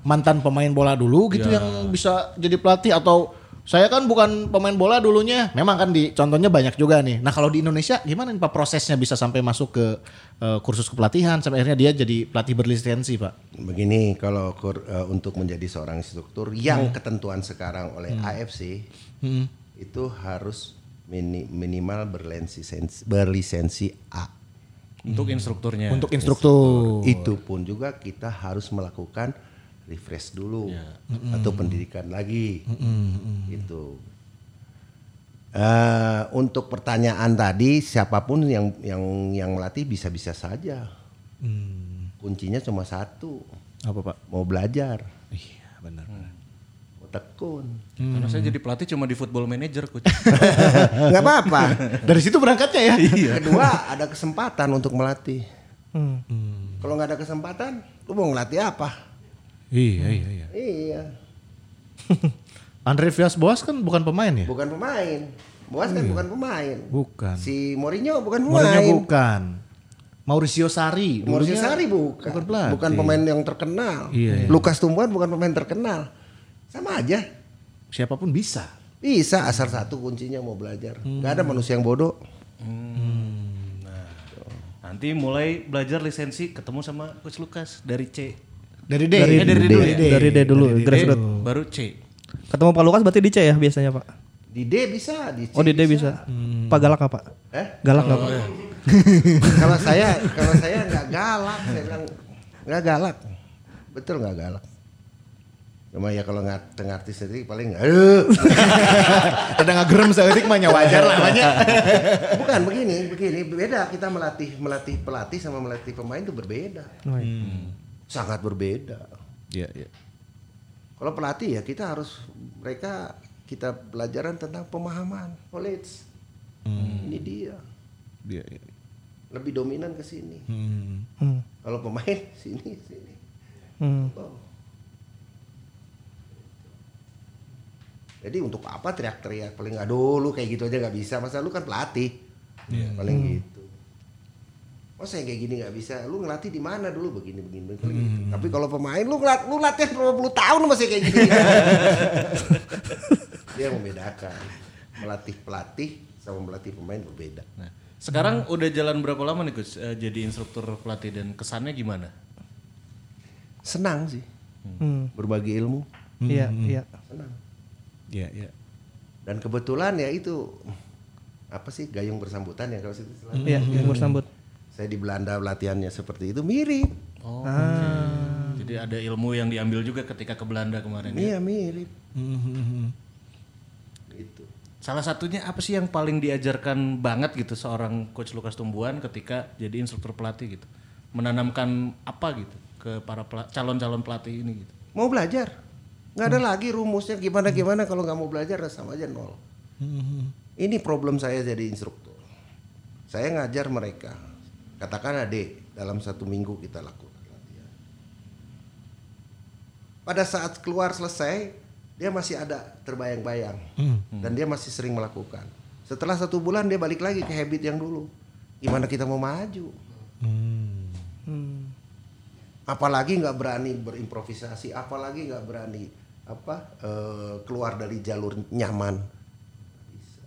mantan pemain bola dulu gitu yang bisa jadi pelatih atau saya kan bukan pemain bola dulunya. Memang kan di contohnya banyak juga nih. Nah, kalau di Indonesia gimana nih Pak prosesnya bisa sampai masuk ke eh, kursus kepelatihan sampai akhirnya dia jadi pelatih berlisensi, Pak? Begini kalau kur- eh, untuk menjadi seorang instruktur yang ketentuan sekarang oleh AFC itu harus mini- minimal berlisensi berlisensi A. Untuk instrukturnya. Untuk instruktur. Itu pun juga kita harus melakukan refresh dulu atau pendidikan lagi. Itu. Eh, untuk pertanyaan tadi siapa pun yang yang yang melatih bisa-bisa saja. Kuncinya cuma satu, Apa, Pak? mau belajar, Iya, benar. mau tekun. Karena saya jadi pelatih cuma di football manager coach. Nggak apa-apa. Dari situ berangkatnya ya? Kedua ada kesempatan untuk melatih. Hmm. Kalau nggak ada kesempatan, lu mau ngelatih apa? Iya, iya, iya. Iya, Andre Villas Boas kan bukan pemain ya? bukan pemain. Boas kan bukan pemain. Bukan. Si Mourinho bukan pemain. Mourinho bukan. Mauricio Sarri. Mauricio Sarri bukan. Bukan pelatih. Bukan pemain yang terkenal. Iya, iya. Lukas Tumbuhan bukan pemain terkenal. Sama aja. Siapa pun bisa. Bisa asal satu kuncinya mau belajar. Hmm. Gak ada manusia yang bodoh. Nanti mulai belajar lisensi ketemu sama coach Lukas dari C. Dari D. Dari, Eh, dari D dulu ya? dari D dulu, grassroots. Baru C. Ketemu Pak Lukas berarti di C ya biasanya, Pak. Di D bisa, di C Oh, di D bisa. Pak galak nggak, Pak? Eh? Galak nggak, Pak? kalau saya kalau saya nggak galak, saya bilang nggak galak. Betul nggak galak. Cuma ya kalau nggak ngerti sendiri paling nggak. aduh. Ada ngagerem seetik mah nya wajar lah banyak. Bukan begini, begini beda kita melatih melatih pelatih sama melatih pemain itu berbeda. Oh, iya. Sangat berbeda. Iya, iya. Kalau pelatih ya kita harus mereka kita pelajaran tentang pemahaman, knowledge. Ini dia. Iya, iya. Lebih dominan ke sini. Hmm. Hmm. Kalau pemain sini sini. Hmm. Oh. Jadi untuk apa teriak-teriak paling nggak dulu kayak gitu aja nggak bisa masa lu kan pelatih paling gitu. Masa yang kayak gini nggak bisa? Lu ngelatih di mana dulu begini begini, begini. gitu. Tapi kalau pemain lu ngelat lu berapa puluh tahun masih kayak gini. Dia yang membedakan melatih pelatih sama melatih pemain berbeda. Nah, sekarang udah jalan berapa lama nih coach eh, jadi instruktur pelatih dan kesannya gimana? Senang sih Hmm. berbagi ilmu, Iya, iya. senang. Iya, iya. Dan kebetulan ya itu apa sih gayung bersambutan ya kalau situ. Iya, yang bersambut. Saya di Belanda latihannya seperti itu mirip. Oh, Ah. Jadi ada ilmu yang diambil juga ketika ke Belanda kemarin ya. Iya mirip. Hmm, Gitu. Salah satunya apa sih yang paling diajarkan banget gitu seorang coach Lukas Tumbuhan ketika jadi instruktur pelatih gitu? Menanamkan apa gitu ke para pela- calon-calon pelatih ini gitu? Mau belajar? Nggak ada lagi rumusnya gimana gimana kalau nggak mau belajar sama aja nol. Ini problem saya jadi instruktur. Saya ngajar mereka. Katakan adek dalam satu minggu kita lakukan latihan. Pada saat keluar selesai, dia masih ada terbayang-bayang dan dia masih sering melakukan. Setelah satu bulan dia balik lagi ke habit yang dulu. Gimana kita mau maju? Hmm. apalagi nggak berani berimprovisasi, apalagi nggak berani apa eh, keluar dari jalur nyaman. Bisa.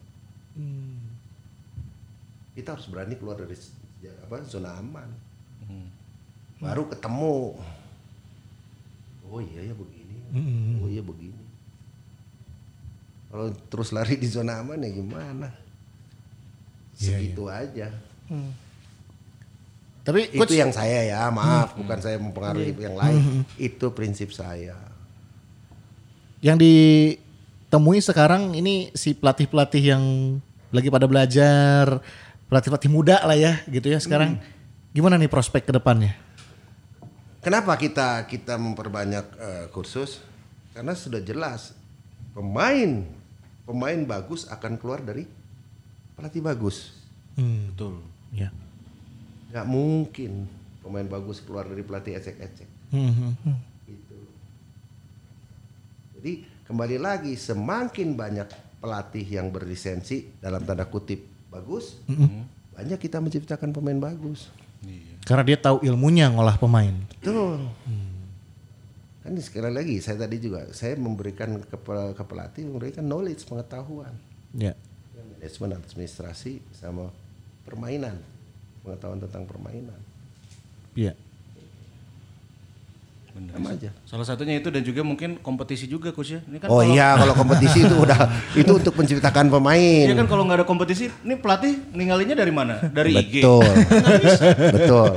Kita harus berani keluar dari ya, apa zona aman. Baru ketemu. Oh iya ya begini. Oh iya begini. Kalau terus lari di zona aman ya gimana? Segitu aja. Tapi Itu coach yang saya ya, maaf, bukan saya mempengaruhi yang lain. Itu prinsip saya. yang ditemui sekarang ini si pelatih-pelatih yang lagi pada belajar, pelatih-pelatih muda lah ya gitu ya sekarang. Gimana nih prospek ke depannya? Kenapa kita kita memperbanyak eh, kursus? Karena sudah jelas pemain pemain bagus akan keluar dari pelatih bagus. Betul. Ya. Gak mungkin pemain bagus keluar dari pelatih ecek-ecek. Hmm, Gitu. Jadi kembali lagi semakin banyak pelatih yang berlisensi dalam tanda kutip bagus, banyak kita menciptakan pemain bagus. Karena dia tahu ilmunya ngolah pemain. Betul. Kan sekali lagi saya tadi juga saya memberikan ke, ke pelatih memberikan knowledge pengetahuan, Ya. manajemen administrasi sama permainan, pengetahuan tentang permainan. Iya. Bener. Sama aja. Salah satunya itu dan juga mungkin kompetisi juga coach ya. Ini kan Oh kalau- iya kalau kompetisi itu udah itu untuk menciptakan pemain. Iya kan kalau nggak ada kompetisi, ini pelatih ninggalinnya dari mana? Dari IG. Betul. Betul.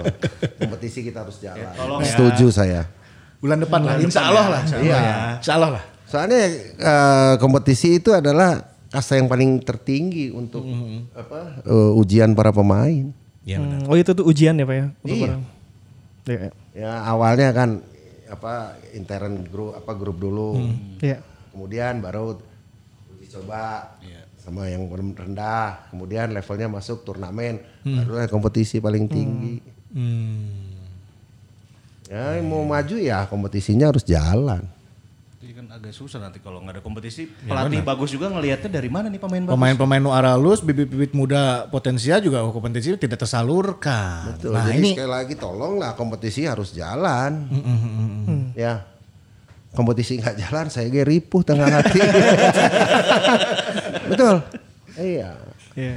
Kompetisi kita harus jalan. tolong ya. Setuju saya. Bulan depan lah. Insya Allah lah. Iya. Insya Allah lah. Soalnya eh, kompetisi itu adalah kasta yang paling tertinggi untuk apa eh, ujian para pemain. Iya Hmm, oh itu tuh ujian ya pak ya? Untuk Iya. orang. Iya. Ya awalnya kan apa intern grup apa grup dulu. Iya. Kemudian baru uji coba sama yang rendah. Kemudian levelnya masuk turnamen. Baru kompetisi paling tinggi. Ya mau maju ya kompetisinya harus jalan. Agak susah nanti kalau nggak ada kompetisi. Pelatih bagus juga ngelihatnya dari mana nih pemain bagus. Pemain-pemain nu aralus, bibit-bibit muda potensial juga oh, kompetisi tidak tersalurkan. Betul. Nah Jadi ini sekali lagi tolonglah kompetisi harus jalan. Ya. Kompetisi nggak jalan saya ge ripuh tengah hati. Betul. Iya.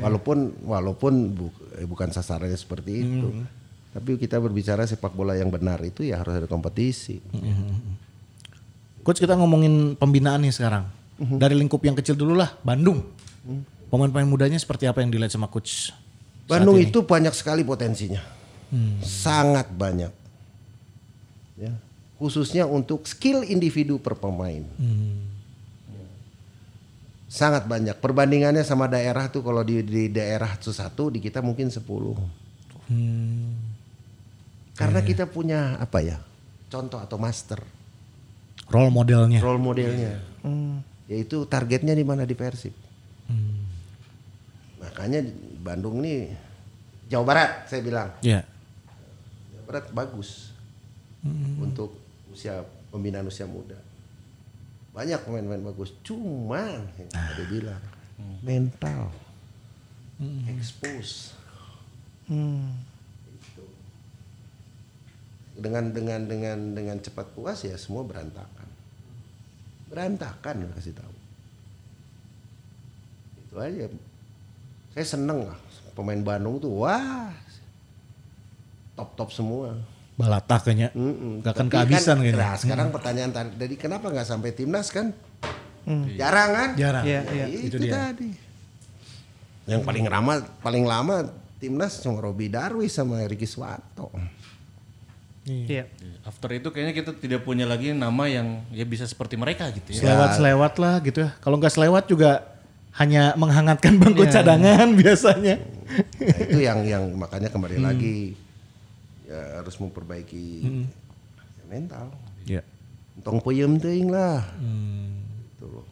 Walaupun walaupun bu- eh, bukan sasarannya seperti itu. Tapi kita berbicara sepak bola yang benar itu ya harus ada kompetisi. Coach kita ngomongin pembinaan nih sekarang. Mhm. Dari lingkup yang kecil dulu lah, Bandung. Pemain-pemain mudanya seperti apa yang dilihat sama coach? Bandung itu banyak sekali potensinya. Sangat banyak. Ya. Khususnya untuk skill individu per pemain. Sangat banyak. Perbandingannya sama daerah tuh kalau di, di daerah itu satu di kita mungkin 10. Karena kita punya apa ya? Contoh atau master, Role modelnya. role modelnya. Yaitu targetnya di mana di Persib. Makanya Bandung nih Jawa Barat saya bilang. Ya. Jawa Barat bagus untuk usia pembinaan usia muda. Banyak pemain-pemain bagus, cuma yang tadi bilang mental, expose. Itu. Dengan dengan dengan dengan cepat puas ya semua berantakan, berantakan kasih tahu. Itu aja. Saya seneng lah pemain Bandung tuh wah top top semua. Balata kayaknya. Mm-mm. Gak akan Tapi kehabisan kan, kayaknya. Nah, sekarang pertanyaan tadi, jadi kenapa nggak sampai timnas kan? Jarang kan? Jarang. Iya, Ya, iya. Itu, Itu dia. tadi. Yang paling lama, paling lama timnas cuma Robi Darwis sama Ricky Swato. Iya. After itu kayaknya kita tidak punya lagi nama yang ya bisa seperti mereka gitu ya. Selewat-selewat lah gitu ya. Kalau nggak selewat juga hanya menghangatkan bangku Iya. cadangan biasanya. Nah, itu yang yang makanya kembali lagi ya harus memperbaiki mental. Ya. Tong puyem teuing lah. Gitu loh.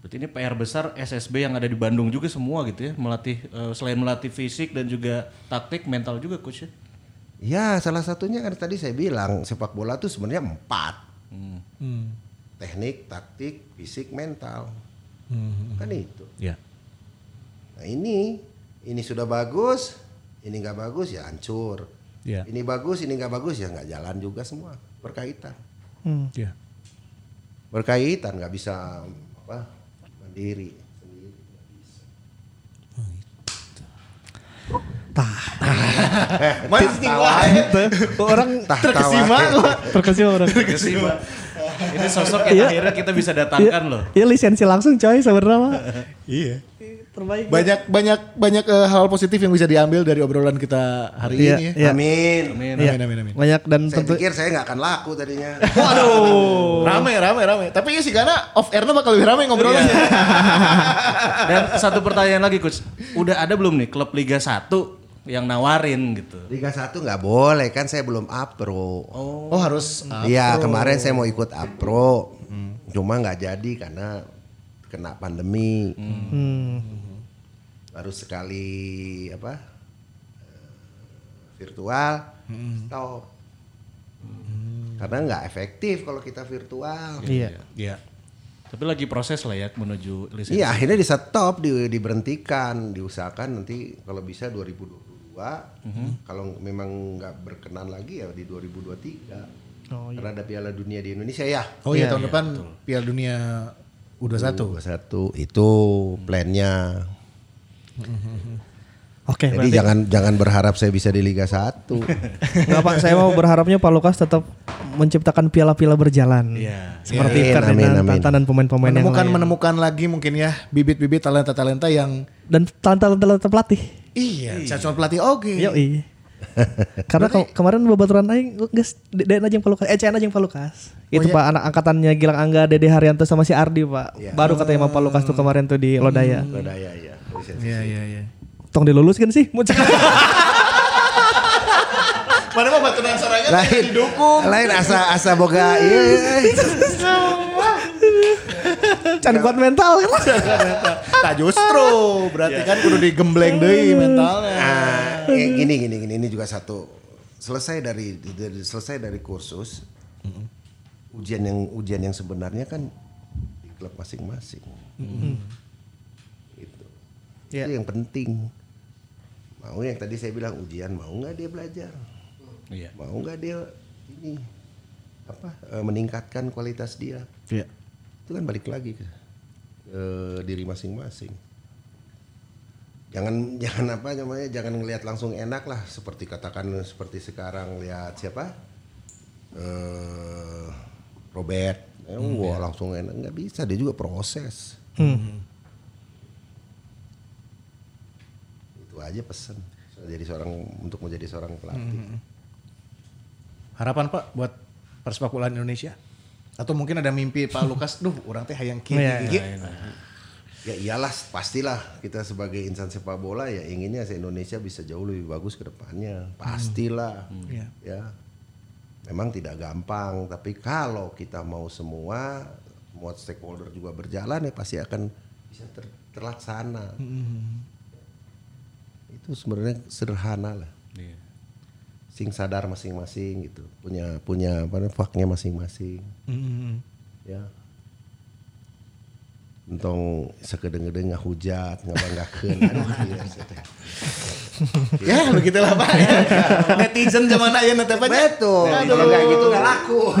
Berarti ini PR besar SSB yang ada di Bandung juga semua gitu ya, melatih eh, selain melatih fisik dan juga taktik, mental juga coach ya. Ya salah satunya kan tadi saya bilang sepak bola tuh sebenarnya empat. Teknik, taktik, fisik, mental. Kan itu. Ya. Nah ini, ini sudah bagus, ini nggak bagus ya hancur. Iya. Ini bagus, ini nggak bagus ya nggak jalan juga semua berkaitan. Hmm. Iya. Berkaitan nggak bisa apa mandiri. Sendiri. Mancing wae. Orang Terkesima gua. terkesima orang. Terkesima. Ini sosok yang Iya. akhirnya kita bisa datangkan loh. Iya lisensi langsung coy sebenarnya mah. Iya. Terbaik. Banyak banyak banyak eh, hal positif yang bisa diambil dari obrolan kita hari Iya, ini ya. iya. Amin. Amin. Iya. Amin, amin, amin. Banyak dan Saya tentu pikir saya nggak akan laku tadinya. Waduh. Rame, rame, rame. Tapi sih karena off airnya bakal lebih rame ngobrolnya. Dan satu pertanyaan lagi coach, udah ada belum nih klub Liga 1 yang nawarin gitu? Liga 1 nggak boleh kan saya belum apro. Oh, harus Iya kemarin saya mau ikut apro, cuma nggak jadi karena kena pandemi. hmm, Baru sekali apa eh, virtual stop. Karena nggak efektif kalau kita virtual. iya. Iya. Tapi lagi proses lah ya menuju lisensi. Iya akhirnya di stop, di, diberhentikan, diusahakan nanti kalau bisa 2022. Kalau memang nggak berkenan lagi ya di 2023. Oh, iya. Karena ada Piala Dunia di Indonesia ya. Oh iya, tahun depan Piala Dunia U21. 21 itu plannya. Oke, Jadi berarti jangan jangan berharap saya bisa di Liga 1. Enggak Pak, saya mau berharapnya Pak Lukas tetap menciptakan piala-piala berjalan. Iya. Seperti Amin, Ferdinand amin, amin. Tata dan pemain-pemain yang menemukan lain. menemukan lagi mungkin ya bibit-bibit talenta-talenta yang Dan talenta-talenta pelatih. iya, cacuan pelatih oke. Yoi. Karena ke- kemarin babaturan aing geus DN aja yang Palukas, eh CN aja yang Palukas. Itu Pak anak angkatannya Gilang Angga, Dede Haryanto sama si Ardi Pak. Baru katanya sama Palukas tuh kemarin tuh di Lodaya. Lodaya ya. Iya, iya, iya. Tong diluluskan sih. Mau cek. Mana mah baturan sorangan Lain didukung. Lain asa asa boga iya. iya. Can kuat mental kan. Nah justru berarti kan kudu digembleng deui mentalnya. Ah, eh, gini gini gini ini juga satu selesai dari, dari selesai dari kursus ujian yang ujian yang sebenarnya kan di klub masing-masing. Itu. Iya. Itu yang penting. Mau yang tadi saya bilang ujian mau nggak dia belajar? Iya. Mau nggak dia ini apa eh, meningkatkan kualitas dia? Iya. Itu kan balik lagi ke, ke diri masing-masing. Jangan jangan apa namanya jangan ngelihat langsung enak lah seperti katakan seperti sekarang lihat siapa eh Robert, eh, wah langsung enak nggak bisa dia juga proses. Itu aja pesan jadi seorang untuk menjadi seorang pelatih. Harapan Pak buat persepak bola Indonesia? Atau mungkin ada mimpi Pak Lukas, duh orang teh hayang kieu Iya, gigi. Ya iyalah pastilah kita sebagai insan sepak bola ya inginnya se Indonesia bisa jauh lebih bagus ke depannya. Pastilah. Iya. Ya. Memang tidak gampang tapi kalau kita mau semua semua stakeholder juga berjalan ya pasti akan bisa ter- terlaksana. Itu sebenarnya sederhana lah. Iya. Sing sadar masing-masing gitu. Punya punya apa namanya faknya masing-masing. Hmm. ya entong sekedeng-gedeng ngahujat ngabanggakeun aduh iya, saya teh. Ya begitulah Pak. ya. Netizen zaman aya nanti Pak. betul kalau nggak gitu nggak laku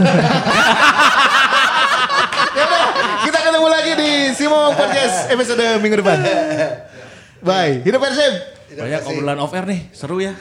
Ya udah, kita ketemu lagi di Simo Podcast episode minggu depan. Bye. Hidup Persib. Banyak obrolan off air nih, seru ya.